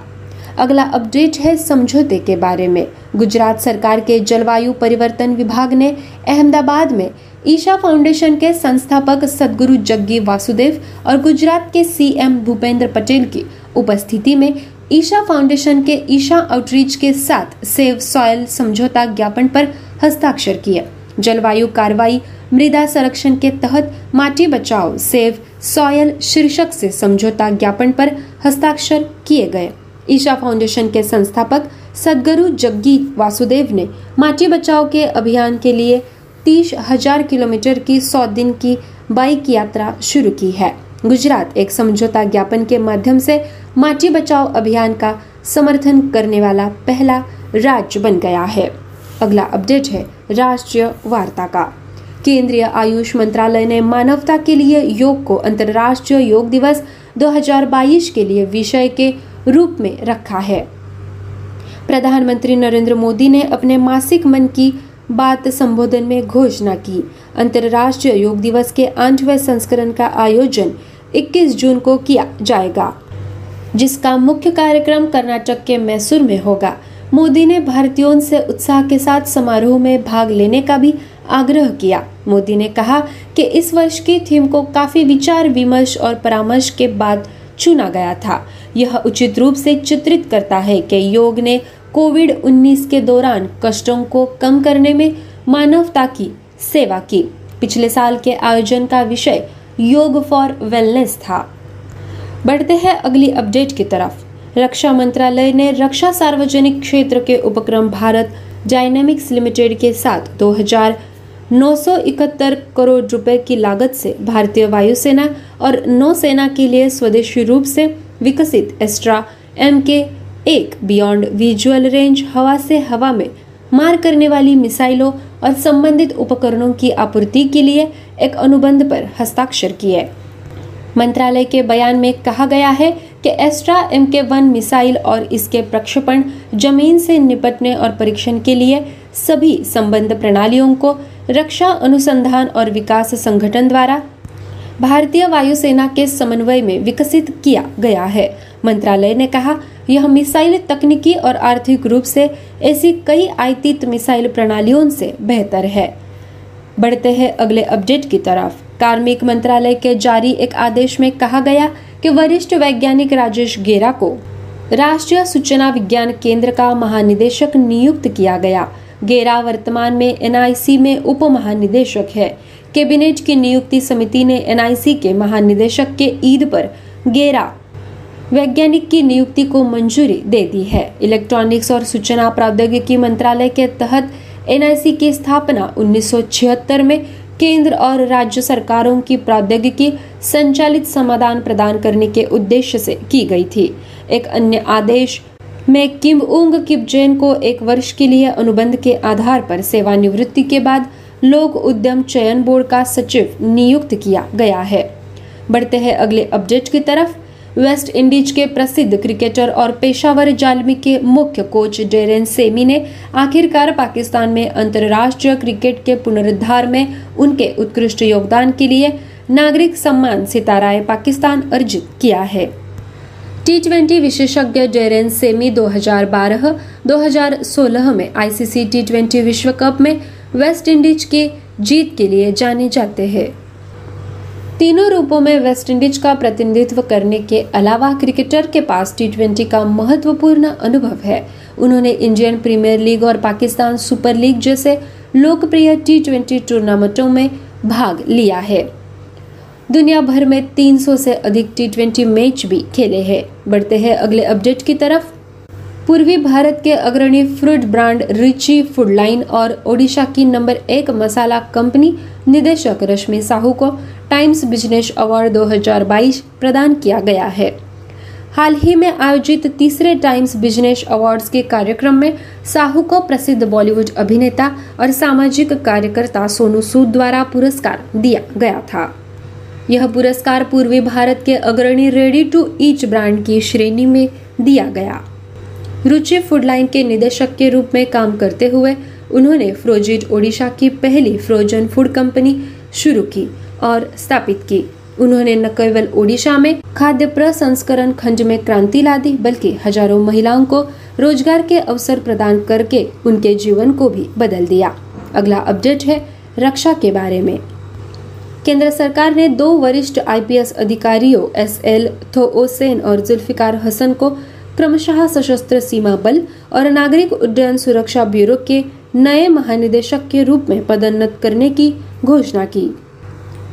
Speaker 2: अगला अपडेट है समझौते के बारे में गुजरात सरकार के जलवायु परिवर्तन विभाग ने अहमदाबाद में ईशा फाउंडेशन के संस्थापक सदगुरु जग्गी वासुदेव और गुजरात के सीएम भूपेंद्र पटेल की उपस्थिति में ईशा फाउंडेशन के ईशा आउटरीच के साथ सेव सॉयल समझौता ज्ञापन पर हस्ताक्षर किया जलवायु कार्रवाई मृदा संरक्षण के तहत माटी बचाओ सेव सॉयल शीर्षक से समझौता ज्ञापन पर हस्ताक्षर किए गए ईशा फाउंडेशन के संस्थापक सदगुरु जग्गी वासुदेव ने माटी बचाओ के अभियान के लिए तीस हजार किलोमीटर की सौ दिन की बाइक यात्रा शुरू की है गुजरात एक समझौता ज्ञापन के माध्यम से माटी बचाओ अभियान का समर्थन करने वाला पहला राज्य बन गया है अगला अपडेट है राष्ट्रीय वार्ता का केंद्रीय आयुष मंत्रालय ने मानवता के लिए योग को अंतर्राष्ट्रीय योग दिवस 2022 के लिए विषय के रूप में रखा है प्रधानमंत्री नरेंद्र मोदी ने अपने मासिक मन की बात संबोधन में घोषणा की अंतर्राष्ट्रीय योग दिवस के आठवें संस्करण का आयोजन 21 जून को किया जाएगा जिसका मुख्य कार्यक्रम कर्नाटक के मैसूर में होगा मोदी ने भारतीयों से उत्साह के साथ समारोह में भाग लेने का भी आग्रह किया मोदी ने कहा कि इस वर्ष की थीम को काफी विचार विमर्श और परामर्श के बाद चुना गया था यह उचित रूप से चित्रित करता है कि योग ने कोविड 19 के दौरान कष्टों को कम करने में मानवता की सेवा की पिछले साल के आयोजन का विषय योग फॉर वेलनेस था बढ़ते हैं अगली अपडेट की तरफ रक्षा मंत्रालय ने रक्षा सार्वजनिक क्षेत्र के उपक्रम भारत डायनेमिक्स लिमिटेड के साथ 971 करोड़ रुपए की लागत से भारतीय वायुसेना और नौसेना के लिए स्वदेशी रूप से विकसित एस्ट्रा एम के एक बियॉन्ड विजुअल रेंज हवा से हवा में मार करने वाली मिसाइलों और संबंधित उपकरणों की आपूर्ति के लिए एक अनुबंध पर हस्ताक्षर किए मंत्रालय के बयान में कहा गया है कि Astra M K one missile और इसके प्रक्षेपण जमीन से निपटने और परीक्षण के लिए सभी संबंध प्रणालियों को रक्षा अनुसंधान और विकास संगठन द्वारा भारतीय वायुसेना के समन्वय में विकसित किया गया है मंत्रालय ने कहा यह मिसाइल तकनीकी और आर्थिक रूप से ऐसी कई आयतित मिसाइल प्रणालियों से बेहतर है बढ़ते हैं अगले अपडेट की तरफ कार्मिक मंत्रालय के जारी एक आदेश में कहा गया कि वरिष्ठ वैज्ञानिक राजेश गेरा को राष्ट्रीय सूचना विज्ञान केंद्र का महानिदेशक नियुक्त किया गया गेरा वर्तमान में एनआईसी में उप महानिदेशक है कैबिनेट की नियुक्ति समिति ने एनआईसी के महानिदेशक के ईद पर गेरा वैज्ञानिक की नियुक्ति को मंजूरी दे दी है इलेक्ट्रॉनिक्स और सूचना प्रौद्योगिकी मंत्रालय के तहत एनआईसी की स्थापना 1976 में केंद्र और राज्य सरकारों की प्रौद्योगिकी संचालित समाधान प्रदान करने के उद्देश्य से की गई थी एक अन्य आदेश में किम उंग किप जैन को एक वर्ष के लिए अनुबंध के आधार पर सेवानिवृत्ति के बाद लोक उद्यम चयन बोर्ड का सचिव नियुक्त किया गया है बढ़ते हैं अगले अपडेट की तरफ वेस्ट इंडीज के प्रसिद्ध क्रिकेटर और पेशावर जालमी के मुख्य कोच डेरेन सेमी ने आखिरकार पाकिस्तान में अंतर्राष्ट्रीय क्रिकेट के पुनरुद्धार में उनके उत्कृष्ट योगदान के लिए नागरिक सम्मान सिताराए पाकिस्तान अर्जित किया है टी ट्वेंटी विशेषज्ञ डेरेन सेमी 2012-2016 में आईसीसी टी विश्व कप में वेस्ट इंडीज की जीत के लिए जाने जाते हैं तीनों रूपों में वेस्ट इंडीज का प्रतिनिधित्व करने के अलावा क्रिकेटर के पास टी का महत्वपूर्ण अनुभव है उन्होंने इंडियन प्रीमियर लीग और पाकिस्तान सुपर लीग जैसे लोकप्रिय टी ट्वेंटी टूर्नामेंटों में भाग लिया है दुनिया भर में 300 से अधिक टी मैच भी खेले हैं बढ़ते हैं अगले अपडेट की तरफ पूर्वी भारत के अग्रणी fruit brand Richie food line और ओडिशा की नंबर एक मसाला कंपनी निदेशक रश्मि साहू को टाइम्स बिजनेस अवार्ड 2022 प्रदान किया गया है हाल ही में आयोजित तीसरे टाइम्स बिजनेस अवार्ड्स के कार्यक्रम में साहू को प्रसिद्ध बॉलीवुड अभिनेता और सामाजिक कार्यकर्ता सोनू सूद द्वारा पुरस्कार दिया गया था यह पुरस्कार पूर्वी भारत के अग्रणी रेडी टू ईच ब्रांड की श्रेणी में दिया गया रुचि फूडलाइन के निदेशक के रूप में काम करते हुए उन्होंने फ्रोजिट ओडिशा की पहली फ्रोजन फूड कंपनी शुरू की और स्थापित की उन्होंने न केवल ओडिशा में खाद्य प्रसंस्करण खंड में क्रांति ला दी बल्कि हजारों महिलाओं को रोजगार के अवसर प्रदान करके उनके जीवन को भी बदल दिया अगला अपडेट है रक्षा के बारे में केंद्र सरकार ने दो वरिष्ठ आईपीएस अधिकारियों एस एल थोसेन और जुल्फिकार हसन को क्रमशः सशस्त्र सीमा बल और नागरिक उड्डयन सुरक्षा ब्यूरो के नए महानिदेशक के रूप में पदोन्नत करने की घोषणा की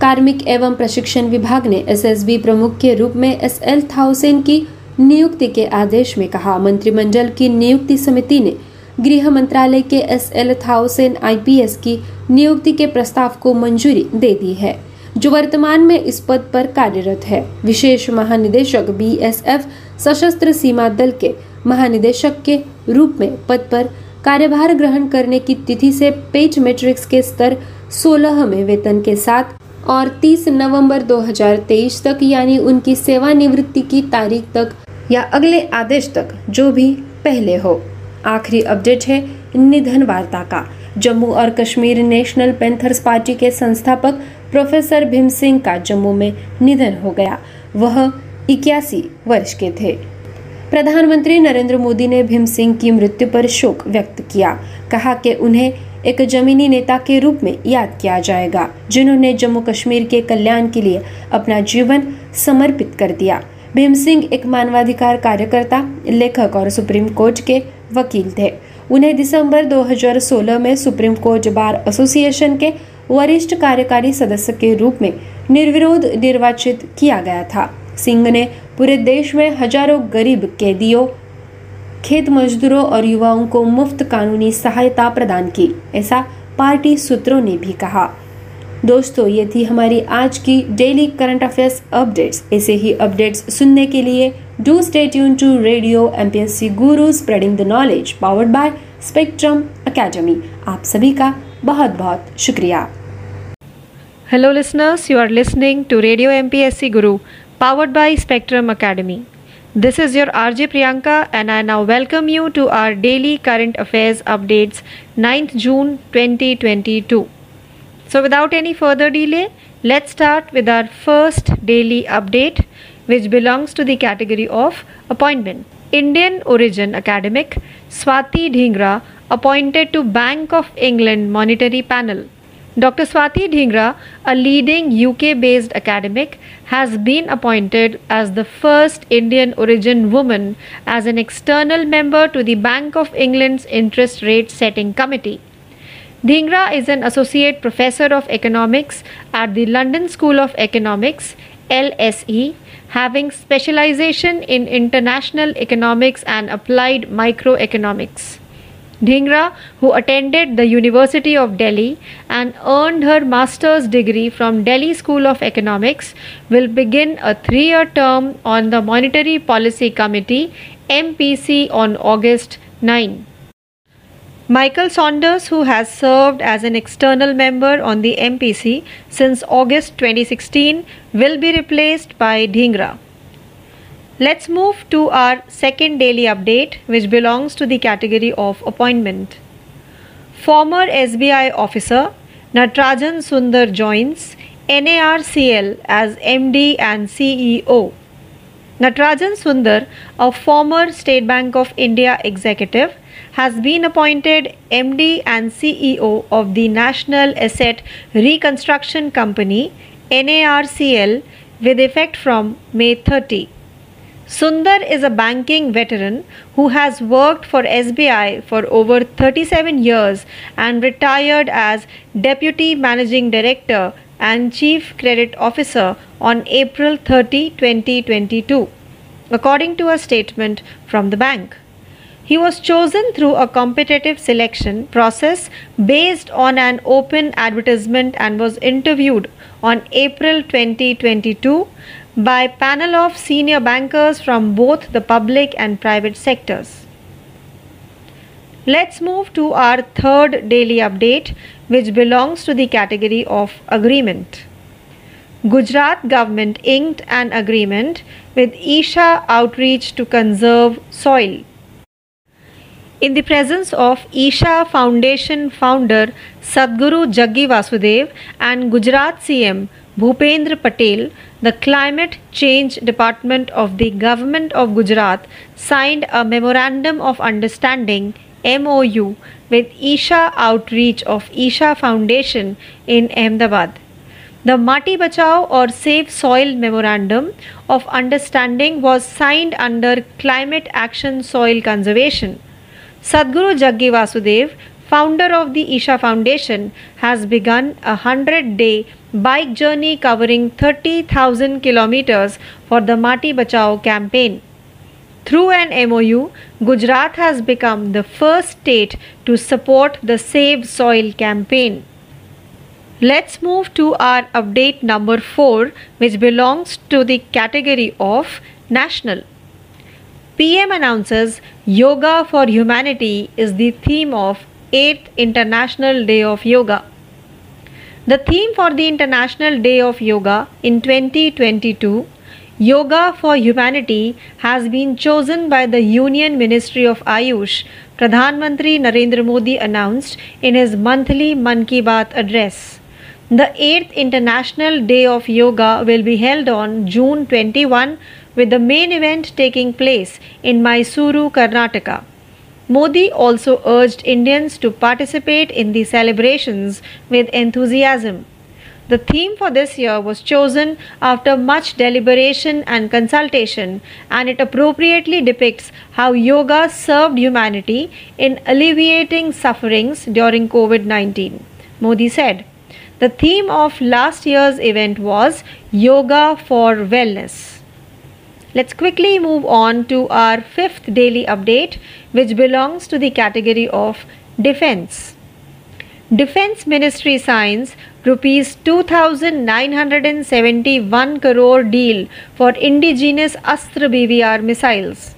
Speaker 2: कार्मिक एवं प्रशिक्षण विभाग ने एसएसबी प्रमुख के रूप में एस एल थाउसेन की नियुक्ति के आदेश में कहा मंत्रिमंडल की नियुक्ति समिति ने गृह मंत्रालय के एस एल थाउसेन आई की नियुक्ति के प्रस्ताव को मंजूरी दे दी है जो वर्तमान में इस पद पर कार्यरत है विशेष महानिदेशक बी एस एफ सशस्त्र सीमा दल के महानिदेशक के रूप में पद पर कार्यभार ग्रहण करने की तिथि से पेज मैट्रिक्स के स्तर 16 में वेतन के साथ और 30 नवंबर 2023 तक यानी उनकी सेवानिवृत्ति की तारीख तक या अगले आदेश तक जो भी पहले हो आखिरी अपडेट है निधन वार्ता का जम्मू और कश्मीर नेशनल पेंथर्स पार्टी के संस्थापक प्रोफेसर भीम सिंह का जम्मू में निधन हो गया वह इक्यासी वर्ष के थे प्रधानमंत्री नरेंद्र मोदी ने भीम सिंह की मृत्यु पर शोक व्यक्त किया कहा कि उन्हें एक जमीनी नेता के रूप में याद किया जाएगा जिन्होंने जम्मू कश्मीर के कल्याण के लिए अपना जीवन समर्पित कर दिया भीम सिंह एक मानवाधिकार कार्यकर्ता लेखक और सुप्रीम कोर्ट के वकील थे उन्हें दिसंबर 2016 में सुप्रीम कोर्ट बार एसोसिएशन के वरिष्ठ कार्यकारी सदस्य के रूप में निर्विरोध निर्वाचित किया गया था सिंह ने पूरे देश में हजारों गरीब कैदियों खेत मजदूरों और युवाओं को मुफ्त कानूनी सहायता प्रदान की ऐसा पार्टी सूत्रों ने भी कहा दोस्तों ये थी हमारी आज की डेली करंट अफेयर्स अपडेट्स ऐसे ही अपडेट्स सुनने के लिए do stay tune to radio MPSC Guru spreading the knowledge powered by Spectrum Academy आप सभी का बहुत बहुत शुक्रिया
Speaker 3: hello listeners you are listening to radio M P S C Guru powered Spectrum Academy this is your R J Priyanka and I now welcome you to our daily current affairs updates ninth June twenty twenty two So without any further delay, let's start with our first daily update which belongs to the category of appointment. Indian origin academic Swati Dhingra appointed to Bank of England Monetary Panel. Dr. Swati Dhingra, a leading UK based academic, has been appointed as the first Indian origin woman as an external member to the Bank of England's interest rate setting committee. Dhingra is an associate professor of economics at the London School of Economics, LSE, having specialization in international economics and applied microeconomics. Dhingra, who attended the University of Delhi and earned her master's degree from Delhi School of Economics, will begin a three year term on the Monetary Policy Committee MPC on August 9. Michael Saunders, who has served as an external member on the MPC since August 2016, will be replaced by Dhingra. Let's move to our second daily update, which belongs to the category of appointment. Former SBI officer Natarajan Sundar joins NARCL as MD and CEO. Natarajan Sundar, a former State Bank of India executive, has been appointed MD and CEO of the National Asset Reconstruction Company NARCL with effect from May 30. Sundar is a banking veteran who has worked for SBI for over 37 years and retired as Deputy Managing Director and Chief Credit Officer on April 30, 2022, according to a statement from the bank. He was chosen through a competitive selection process based on an open advertisement and was interviewed on April 2022 by panel of senior bankers from both the public and private sectors. Let's move to our third daily update which belongs to the category of agreement. Gujarat government inked an agreement with Isha Outreach to conserve soil. In the presence of Isha Foundation founder Sadhguru Jaggi Vasudev and Gujarat CM Bhupendra Patel, the Climate Change Department of the Government of Gujarat signed a Memorandum of Understanding MOU with Isha Outreach of Isha Foundation in Ahmedabad. The Mati Bachao or Save Soil Memorandum of Understanding was signed under Climate Action Soil Conservation Sadhguru Jaggi Vasudev, founder of the Isha Foundation, has begun a 100 day bike journey covering 30,000 kilometers for the Mati Bachao campaign. Through an MOU, Gujarat has become the first state to support the Save Soil campaign. Let's move to our update number 4, which belongs to the category of national. PM announces Yoga for Humanity is the theme of 8th International Day of Yoga. The theme for the International Day of Yoga in 2022, Yoga for Humanity, has been chosen by the Union Ministry of Ayush, Pradhan Mantri Narendra Modi announced in his monthly Man Ki Baat address. The 8th International Day of Yoga will be held on June 21 with the main event taking place in Mysuru, Karnataka. Modi also urged Indians to participate in the celebrations with enthusiasm. The theme for this year was chosen after much deliberation and consultation, and it appropriately depicts how yoga served humanity in alleviating sufferings during COVID 19. Modi said, The theme of last year's event was Yoga for Wellness. Let's quickly move on to our fifth daily update, which belongs to the category of defense. Defense Ministry signs rupees 2971 crore deal for indigenous Astra BVR missiles.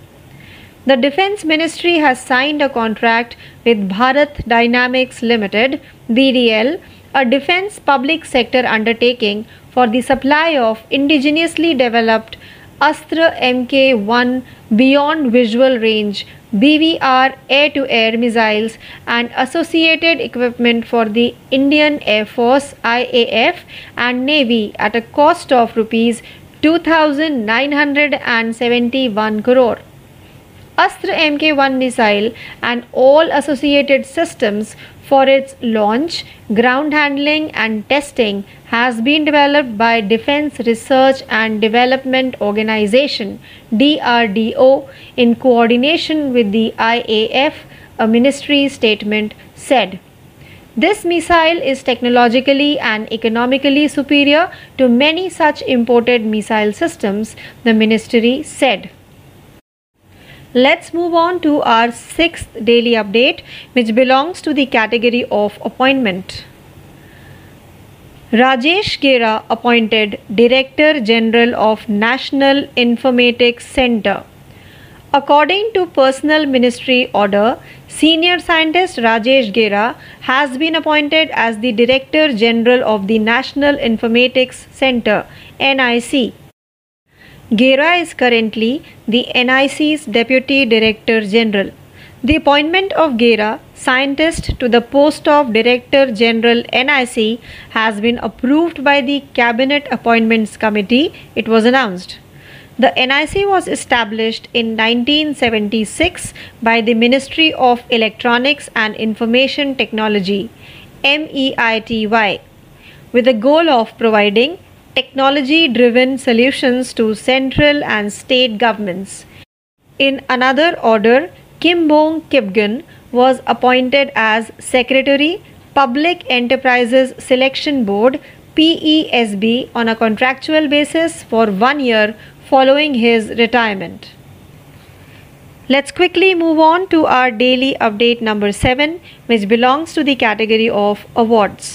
Speaker 3: The Defense Ministry has signed a contract with Bharat Dynamics Limited BDL, a defense public sector undertaking for the supply of indigenously developed Astra Mk1 beyond visual range, BVR air to air missiles, and associated equipment for the Indian Air Force IAF and Navy at a cost of rupees 2971 crore. Astra Mk1 missile and all associated systems for its launch, ground handling, and testing has been developed by Defense Research and Development Organization DRDO in coordination with the IAF, a ministry statement said. This missile is technologically and economically superior to many such imported missile systems, the ministry said. Let's move on to our sixth daily update, which belongs to the category of appointment. Rajesh Gera appointed Director General of National Informatics Center. According to personal ministry order, senior scientist Rajesh Gera has been appointed as the Director General of the National Informatics Center, NIC. Gera is currently the NIC's Deputy Director General. The appointment of Gera, scientist, to the post of Director General NIC has been approved by the Cabinet Appointments Committee, it was announced. The NIC was established in 1976 by the Ministry of Electronics and Information Technology, MEITY, with the goal of providing technology driven solutions to central and state governments. In another order, Kim Bong Kipgun was appointed as Secretary, Public Enterprises Selection Board PESB on a contractual basis for one year following his retirement. Let's quickly move on to our daily update number 7, which belongs to the category of awards.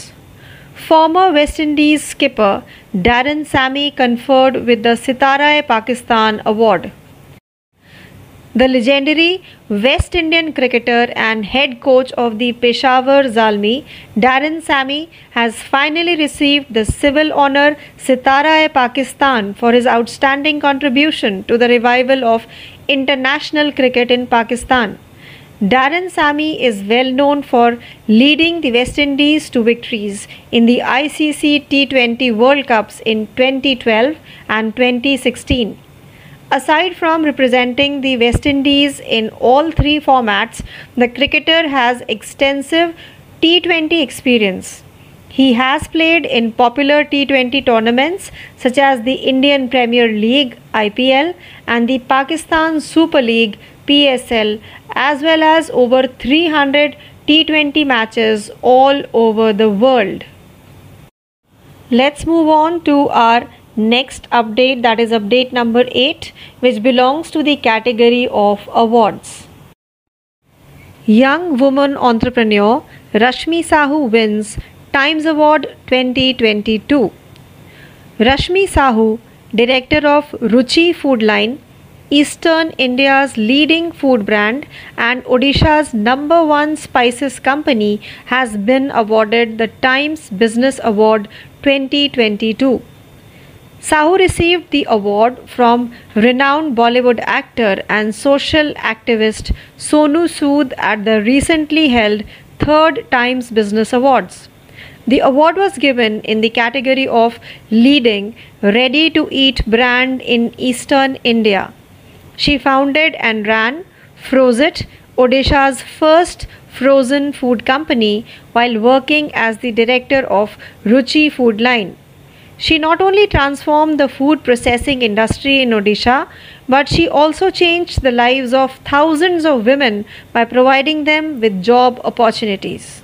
Speaker 3: Former West Indies skipper Darren Sammy conferred with the Sitara Pakistan Award. The legendary West Indian cricketer and head coach of the Peshawar Zalmi, Darren Sammy, has finally received the civil honor Sitara Pakistan for his outstanding contribution to the revival of international cricket in Pakistan. Darren Sami is well known for leading the West Indies to victories in the ICC T20 World Cups in 2012 and 2016. Aside from representing the West Indies in all three formats, the cricketer has extensive T20 experience. He has played in popular T20 tournaments such as the Indian Premier League IPL and the Pakistan Super League PSL as well as over 300 T20 matches all over the world. Let's move on to our next update that is update number 8 which belongs to the category of awards. Young woman entrepreneur Rashmi Sahu wins Times Award 2022. Rashmi Sahu, director of Ruchi Foodline. Eastern India's leading food brand and Odisha's number one spices company, has been awarded the Times Business Award 2022. Sahu received the award from renowned Bollywood actor and social activist Sonu Sood at the recently held third Times Business Awards. The award was given in the category of leading ready to eat brand in Eastern India. She founded and ran Frozit, Odisha's first frozen food company, while working as the director of Ruchi Food Line. She not only transformed the food processing industry in Odisha, but she also changed the lives of thousands of women by providing them with job opportunities.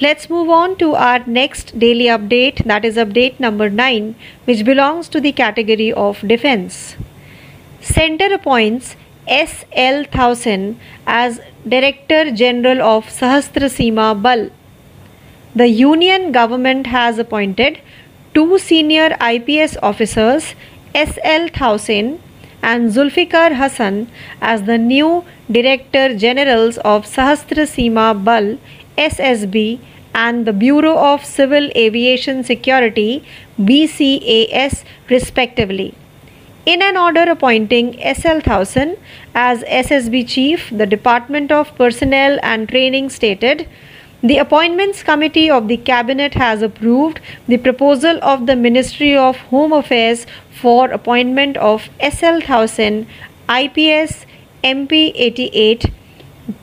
Speaker 3: Let's move on to our next daily update, that is update number 9, which belongs to the category of defense. Center appoints S.L. Thausen as Director General of Sahastra Seema Bal. The Union government has appointed two senior IPS officers, S.L. Thausen and Zulfikar Hassan, as the new Director Generals of Sahastra Seema Bal SSB and the Bureau of Civil Aviation Security BCAS respectively in an order appointing S.L. Thausen as SSB Chief, the Department of Personnel and Training stated, the Appointments Committee of the Cabinet has approved the proposal of the Ministry of Home Affairs for appointment of S.L. Thausen, IPS MP 88,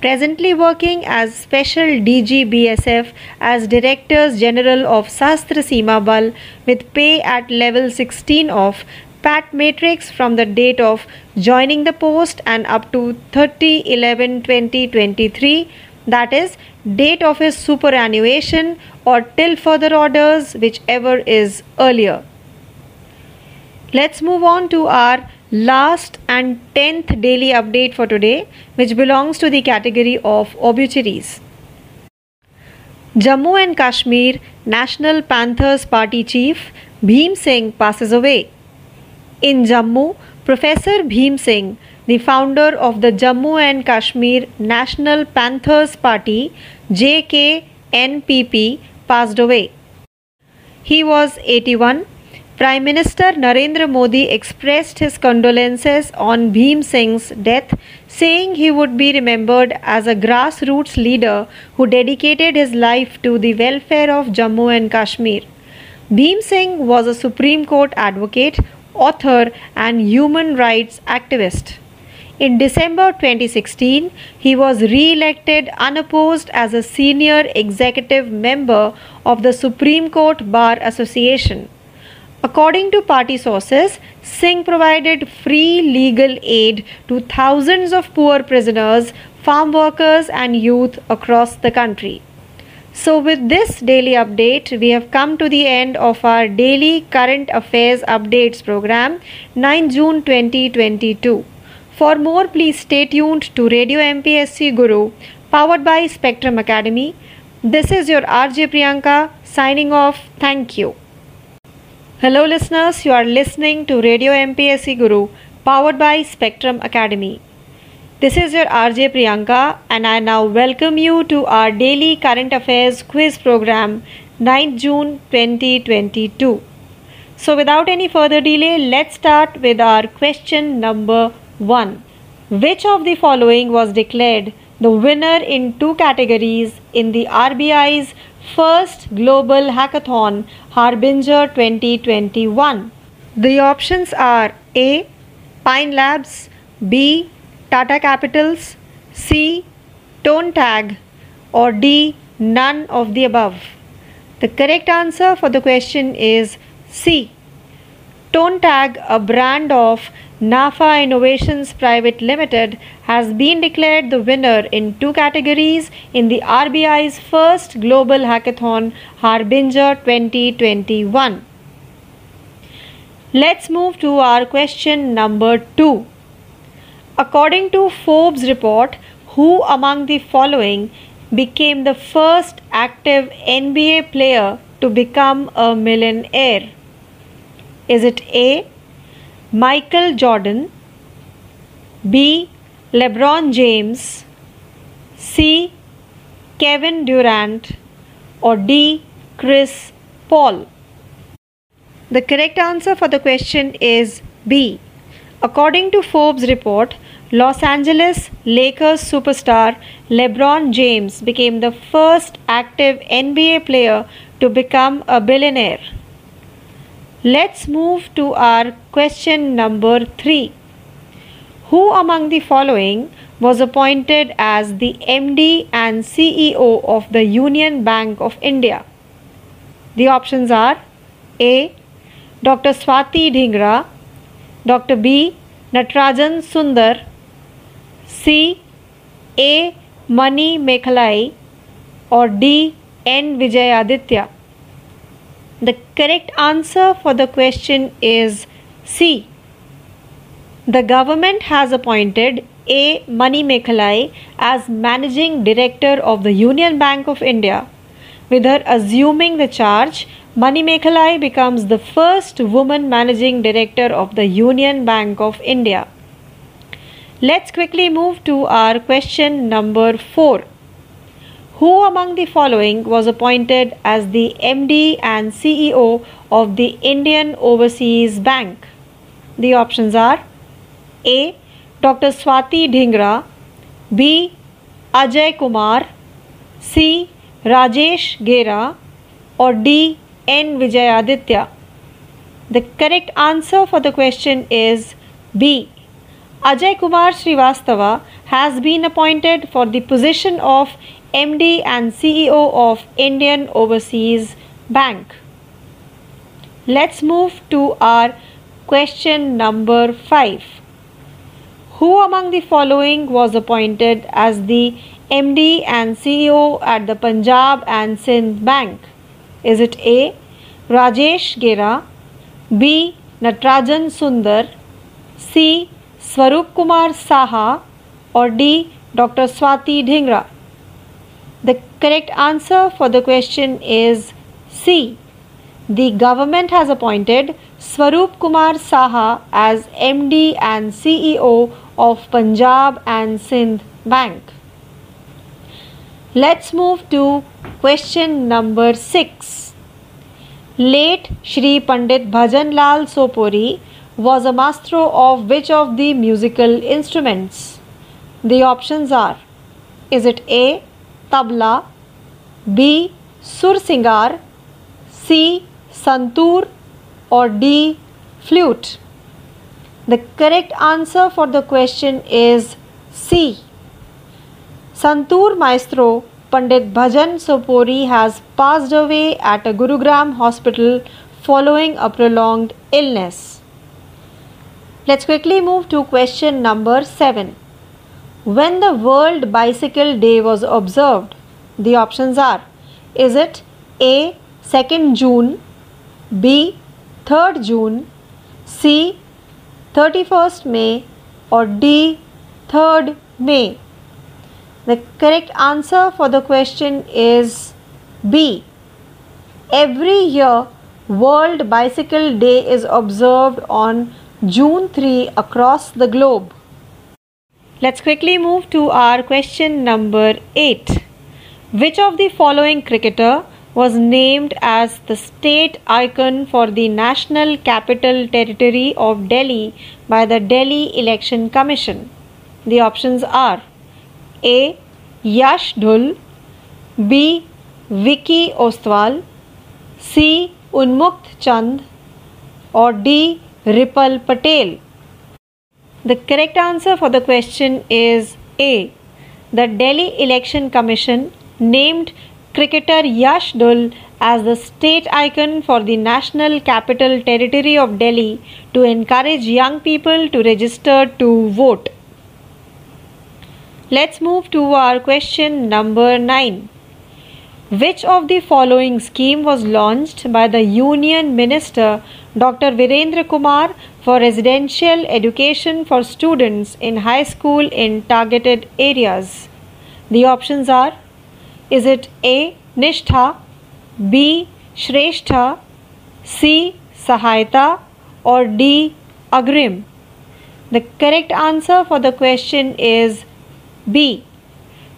Speaker 3: presently working as Special DG BSF as Directors General of Sastra Seema Bal with pay at level 16 of PAT matrix from the date of joining the post and up to 30 11 2023 that is date of his superannuation or till further orders whichever is earlier let's move on to our last and 10th daily update for today which belongs to the category of obituaries jammu and kashmir national panthers party chief bhim singh passes away in Jammu, Professor Bhim Singh, the founder of the Jammu and Kashmir National Panthers Party JKNPP, passed away. He was 81. Prime Minister Narendra Modi expressed his condolences on Bhim Singh's death, saying he would be remembered as a grassroots leader who dedicated his life to the welfare of Jammu and Kashmir. Bhim Singh was a Supreme Court advocate author, and human rights activist. In December 2016, he was re elected unopposed as a senior executive member of the Supreme Court Bar Association. According to party sources, Singh provided free legal aid to thousands of poor prisoners, farm workers, and youth across the country. So with this daily update, we have come to the end of our daily current affairs updates program 9 June 2022. For more, please stay tuned to Radio MPSC Guru, powered by Spectrum Academy. This is your RJ Priyanka signing off. Thank you. Hello, listeners. You are listening to Radio MPSC Guru, powered by Spectrum Academy. This is your RJ Priyanka, and I now welcome you to our daily current affairs quiz program, 9th June 2022. So, without any further delay, let's start with our question number 1. Which of the following was declared the winner in two categories in the RBI's first global hackathon, Harbinger 2021? The options are A. Pine Labs, B. Tata Capitals, C. Tone tag, or D. None of the above. The correct answer for the question is C. Tone Tag, a brand of NAFA Innovations Private Limited, has been declared the winner in two categories in the RBI's first global hackathon, Harbinger 2021. Let's move to our question number 2. According to Forbes' report, who among the following became the first active NBA player to become a millionaire? Is it A. Michael Jordan, B. LeBron James, C. Kevin Durant, or D. Chris Paul? The correct answer for the question is B. According to Forbes' report, Los Angeles Lakers superstar LeBron James became the first active NBA player to become a billionaire. Let's move to our question number 3. Who among the following was appointed as the MD and CEO of the Union Bank of India? The options are A. Dr. Swati Dhingra Dr. B. Natarajan Sundar, C. A. Mani Mekhalai, or D. N. Vijayaditya? The correct answer for the question is C. The government has appointed A. Mani Mekhalai as managing director of the Union Bank of India, with her assuming the charge Manikmalai becomes the first woman managing director of the Union Bank of India. Let's quickly move to our question number 4. Who among the following was appointed as the MD and CEO of the Indian Overseas Bank? The options are A. Dr. Swati Dhingra, B. Ajay Kumar, C. Rajesh Gera, or D. N. Vijayaditya. The correct answer for the question is B. Ajay Kumar Srivastava has been appointed for the position of MD and CEO of Indian Overseas Bank. Let's move to our question number 5. Who among the following was appointed as the MD and CEO at the Punjab and Sindh Bank? Is it A. Rajesh Gera, B. Natarajan Sundar, C. Swarup Kumar Saha, or D. Dr. Swati Dhingra? The correct answer for the question is C. The government has appointed Swarup Kumar Saha as MD and CEO of Punjab and Sindh Bank. Let's move to Question number 6 Late Shri Pandit Bhajanlal Sopori was a maestro of which of the musical instruments? The options are Is it A. Tabla B. Sur Singar, C. Santur or D. Flute The correct answer for the question is C. Santur Maestro Pandit Bhajan Sopori has passed away at a Gurugram hospital following a prolonged illness. Let's quickly move to question number 7. When the World Bicycle Day was observed, the options are Is it A. 2nd June, B. 3rd June, C. 31st May, or D. 3rd May? The correct answer for the question is B. Every year, World Bicycle Day is observed on June 3 across the globe. Let's quickly move to our question number 8. Which of the following cricketer was named as the state icon for the National Capital Territory of Delhi by the Delhi Election Commission? The options are a. Yash B. Vicky Ostwal C. Unmukt Chand or D. Ripal Patel. The correct answer for the question is A. The Delhi Election Commission named cricketer Yash as the state icon for the National Capital Territory of Delhi to encourage young people to register to vote. Let's move to our question number 9. Which of the following scheme was launched by the Union Minister Dr. Virendra Kumar for residential education for students in high school in targeted areas? The options are Is it A. Nishtha, B. Shreshtha, C. Sahayata, or D. Agrim? The correct answer for the question is B.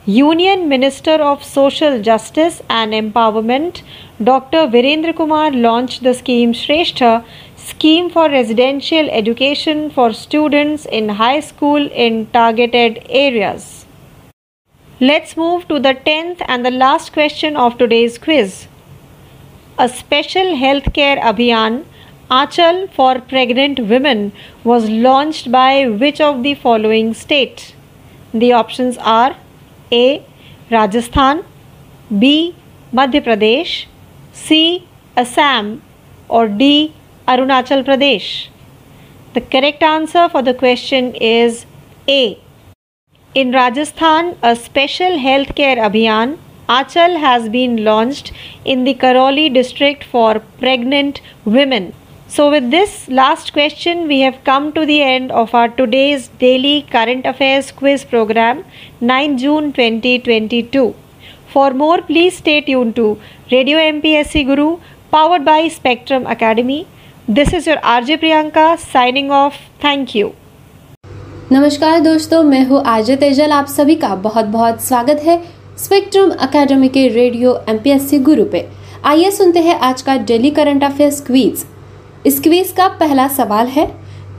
Speaker 3: Union Minister of Social Justice and Empowerment Dr. Virendra Kumar launched the scheme Shrestha, scheme for residential education for students in high school in targeted areas. Let's move to the 10th and the last question of today's quiz. A special healthcare abhiyan Achal for pregnant women was launched by which of the following state? The options are A. Rajasthan B. Madhya Pradesh C. Assam or D. Arunachal Pradesh. The correct answer for the question is A. In Rajasthan, a special healthcare abhiyan Achal has been launched in the Karoli district for pregnant women. So, with this last question, we have come to the end of our today's daily current affairs quiz program, 9 June 2022. For more, please stay tuned to Radio MPSC Guru, powered by Spectrum Academy. This is your RJ Priyanka signing off. Thank you. नमस्कार दोस्तों मैं हूँ आर्य तेजल आप सभी का बहुत बहुत स्वागत है स्पेक्ट्रम अकेडमी के रेडियो एमपीएससी गुरु पे आइए सुनते हैं आज का डेली करंट अफेयर्स क्वीज़ इस का पहला सवाल है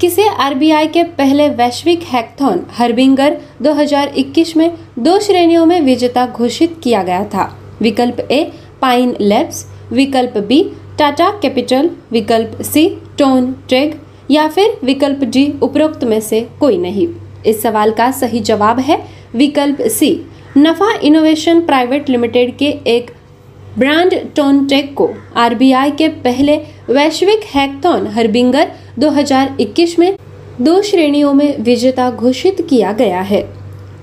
Speaker 3: किसे आरबीआई के पहले वैश्विक हैकथॉन हरबिंगर 2021 में दो श्रेणियों में विजेता घोषित किया गया था विकल्प ए पाइन लैब्स विकल्प बी टाटा कैपिटल विकल्प सी टोन ट्रेग या फिर विकल्प डी उपरोक्त में से कोई नहीं इस सवाल का सही जवाब है विकल्प सी नफा इनोवेशन प्राइवेट लिमिटेड के एक ब्रांड टोन टेक को आरबीआई के पहले वैश्विक हैकथॉन हरबिंगर 2021 में दो श्रेणियों में विजेता घोषित किया गया है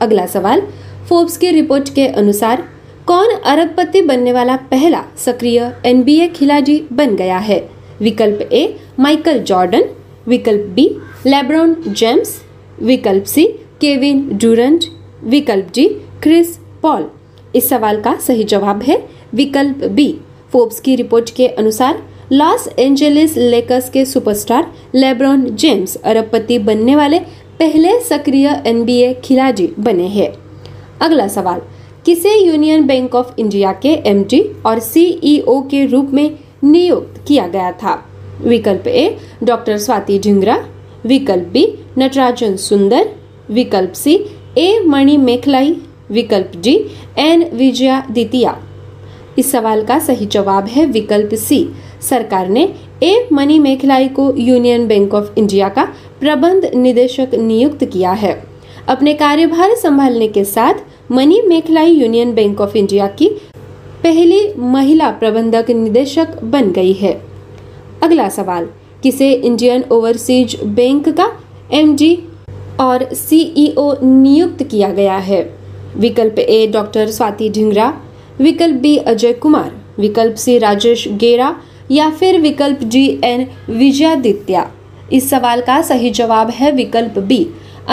Speaker 3: अगला सवाल फोर्ब्स की रिपोर्ट के अनुसार कौन अरबपति बनने वाला पहला सक्रिय एनबीए खिलाड़ी बन गया है विकल्प ए माइकल जॉर्डन विकल्प बी लेब्रॉन जेम्स विकल्प सी केविन डूरंट विकल्प डी क्रिस पॉल इस सवाल का सही जवाब है विकल्प बी फोर्ब्स की रिपोर्ट के अनुसार लॉस एंजलिस लेकर्स के सुपरस्टार लेब्रॉन जेम्स अरबपति बनने वाले पहले सक्रिय एनबीए खिलाड़ी बने हैं अगला सवाल किसे यूनियन बैंक ऑफ इंडिया के एमडी और सीईओ के रूप में नियुक्त किया गया था विकल्प ए डॉक्टर स्वाति झिंगरा विकल्प बी नटराजन सुंदर विकल्प सी ए मणि मेखलाई विकल्प डी एन विजया द्वितीया इस सवाल का सही जवाब है विकल्प सी सरकार ने ए मनी मेखलाई को यूनियन बैंक ऑफ इंडिया का प्रबंध निदेशक नियुक्त किया है अपने कार्यभार संभालने के साथ Mani Mekhalai Union Bank of India की पहली महिला प्रबंधक निदेशक बन गई है अगला सवाल किसे इंडियन ओवरसीज बैंक का एमडी और सीईओ e नियुक्त किया गया है विकल्प ए डॉक्टर स्वाति ढिंगरा विकल्प बी अजय कुमार विकल्प सी राजेश गेरा या फिर विकल्प जी एन विजयादित्या इस सवाल का सही जवाब है विकल्प बी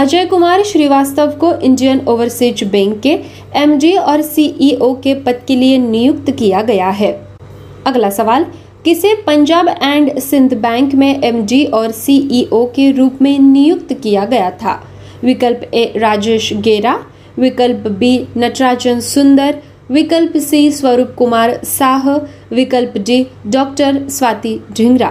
Speaker 3: अजय कुमार श्रीवास्तव को इंडियन ओवरसीज बैंक के एमडी और सीईओ e के पद के लिए नियुक्त किया गया है अगला सवाल किसे पंजाब एंड सिंध बैंक में एमडी और सीईओ e के रूप में नियुक्त किया गया था विकल्प ए राजेश गेरा विकल्प बी नटराजन सुंदर विकल्प सी स्वरूप कुमार साह विकल्प डी डॉक्टर स्वाति ढिंगरा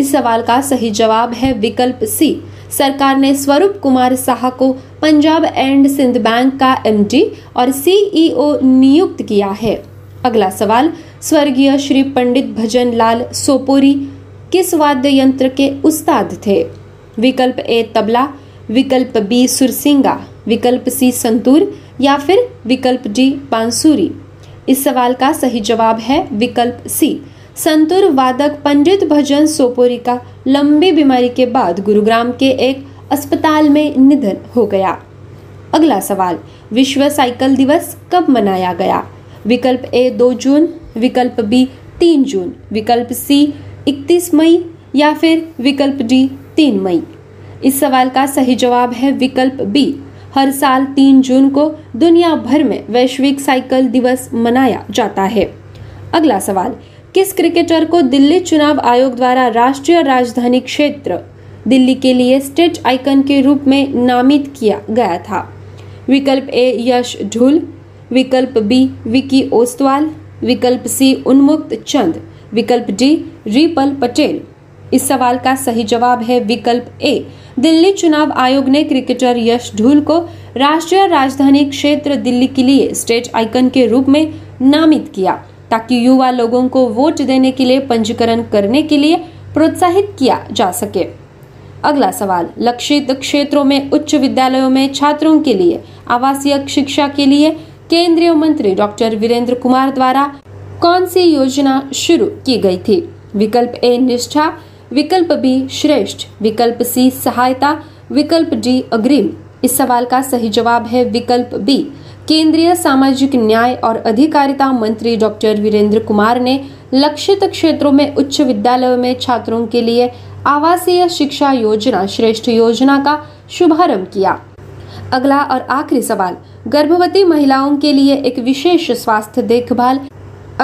Speaker 3: इस सवाल का सही जवाब है विकल्प सी सरकार ने स्वरूप कुमार साह को पंजाब एंड सिंध बैंक का एमडी और सीईओ e नियुक्त किया है अगला सवाल स्वर्गीय श्री पंडित भजन लाल सोपोरी किस वाद्य यंत्र के उस्ताद थे विकल्प ए तबला विकल्प बी सुरसिंगा विकल्प सी संतूर या फिर विकल्प डी बांसुरी इस सवाल का सही जवाब है विकल्प सी संतुर वादक पंडित भजन सोपोरी का लंबी बीमारी के बाद गुरुग्राम के एक अस्पताल में निधन हो गया अगला सवाल विश्व साइकिल दिवस कब मनाया गया विकल्प ए दो जून विकल्प बी तीन जून विकल्प सी इकतीस मई या फिर विकल्प डी तीन मई इस सवाल का सही जवाब है विकल्प बी हर साल तीन जून को दुनिया भर में वैश्विक साइकिल दिवस मनाया जाता है अगला सवाल किस क्रिकेटर को दिल्ली चुनाव आयोग द्वारा राष्ट्रीय राजधानी क्षेत्र दिल्ली के लिए स्टेट आइकन के रूप में नामित किया गया था विकल्प ए यश ढुल विकल्प बी विकी ओस्तवाल विकल्प सी उन्मुक्त चंद विकल्प डी रिपल पटेल इस सवाल का सही जवाब है विकल्प ए दिल्ली चुनाव आयोग ने क्रिकेटर यश ढूल को राष्ट्रीय राजधानी क्षेत्र दिल्ली के लिए स्टेट आइकन के रूप में नामित किया ताकि युवा लोगों को वोट देने के लिए पंजीकरण करने के लिए प्रोत्साहित किया जा सके अगला सवाल लक्षित क्षेत्रों में उच्च विद्यालयों में छात्रों के लिए आवासीय शिक्षा के लिए केंद्रीय मंत्री डॉक्टर वीरेंद्र कुमार द्वारा कौन सी योजना शुरू की गई थी विकल्प ए निष्ठा विकल्प बी श्रेष्ठ विकल्प सी सहायता विकल्प डी अग्रिम इस सवाल का सही जवाब है विकल्प बी केंद्रीय सामाजिक न्याय और अधिकारिता मंत्री डॉक्टर वीरेंद्र कुमार ने लक्षित क्षेत्रों में उच्च विद्यालयों में छात्रों के लिए आवासीय शिक्षा योजना श्रेष्ठ योजना का शुभारंभ किया अगला और आखिरी सवाल गर्भवती महिलाओं के लिए एक विशेष स्वास्थ्य देखभाल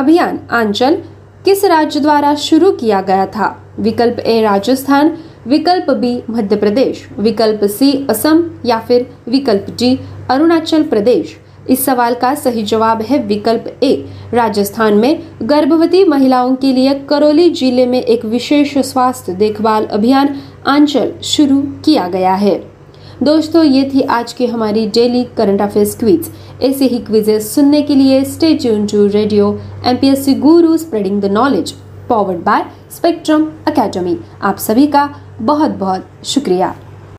Speaker 3: अभियान आंचल किस राज्य द्वारा शुरू किया गया था विकल्प ए राजस्थान विकल्प बी मध्य प्रदेश विकल्प सी असम या फिर विकल्प डी अरुणाचल प्रदेश इस सवाल का सही जवाब है विकल्प ए राजस्थान में गर्भवती महिलाओं के लिए करौली जिले में एक विशेष स्वास्थ्य देखभाल अभियान आंचल शुरू किया गया है दोस्तों ये थी आज की हमारी डेली करंट अफेयर्स क्विज ऐसे ही क्विजेस सुनने के लिए stay tune to radio MPSC Guru spreading the knowledge powered by Spectrum Academy आप सभी का बहुत बहुत शुक्रिया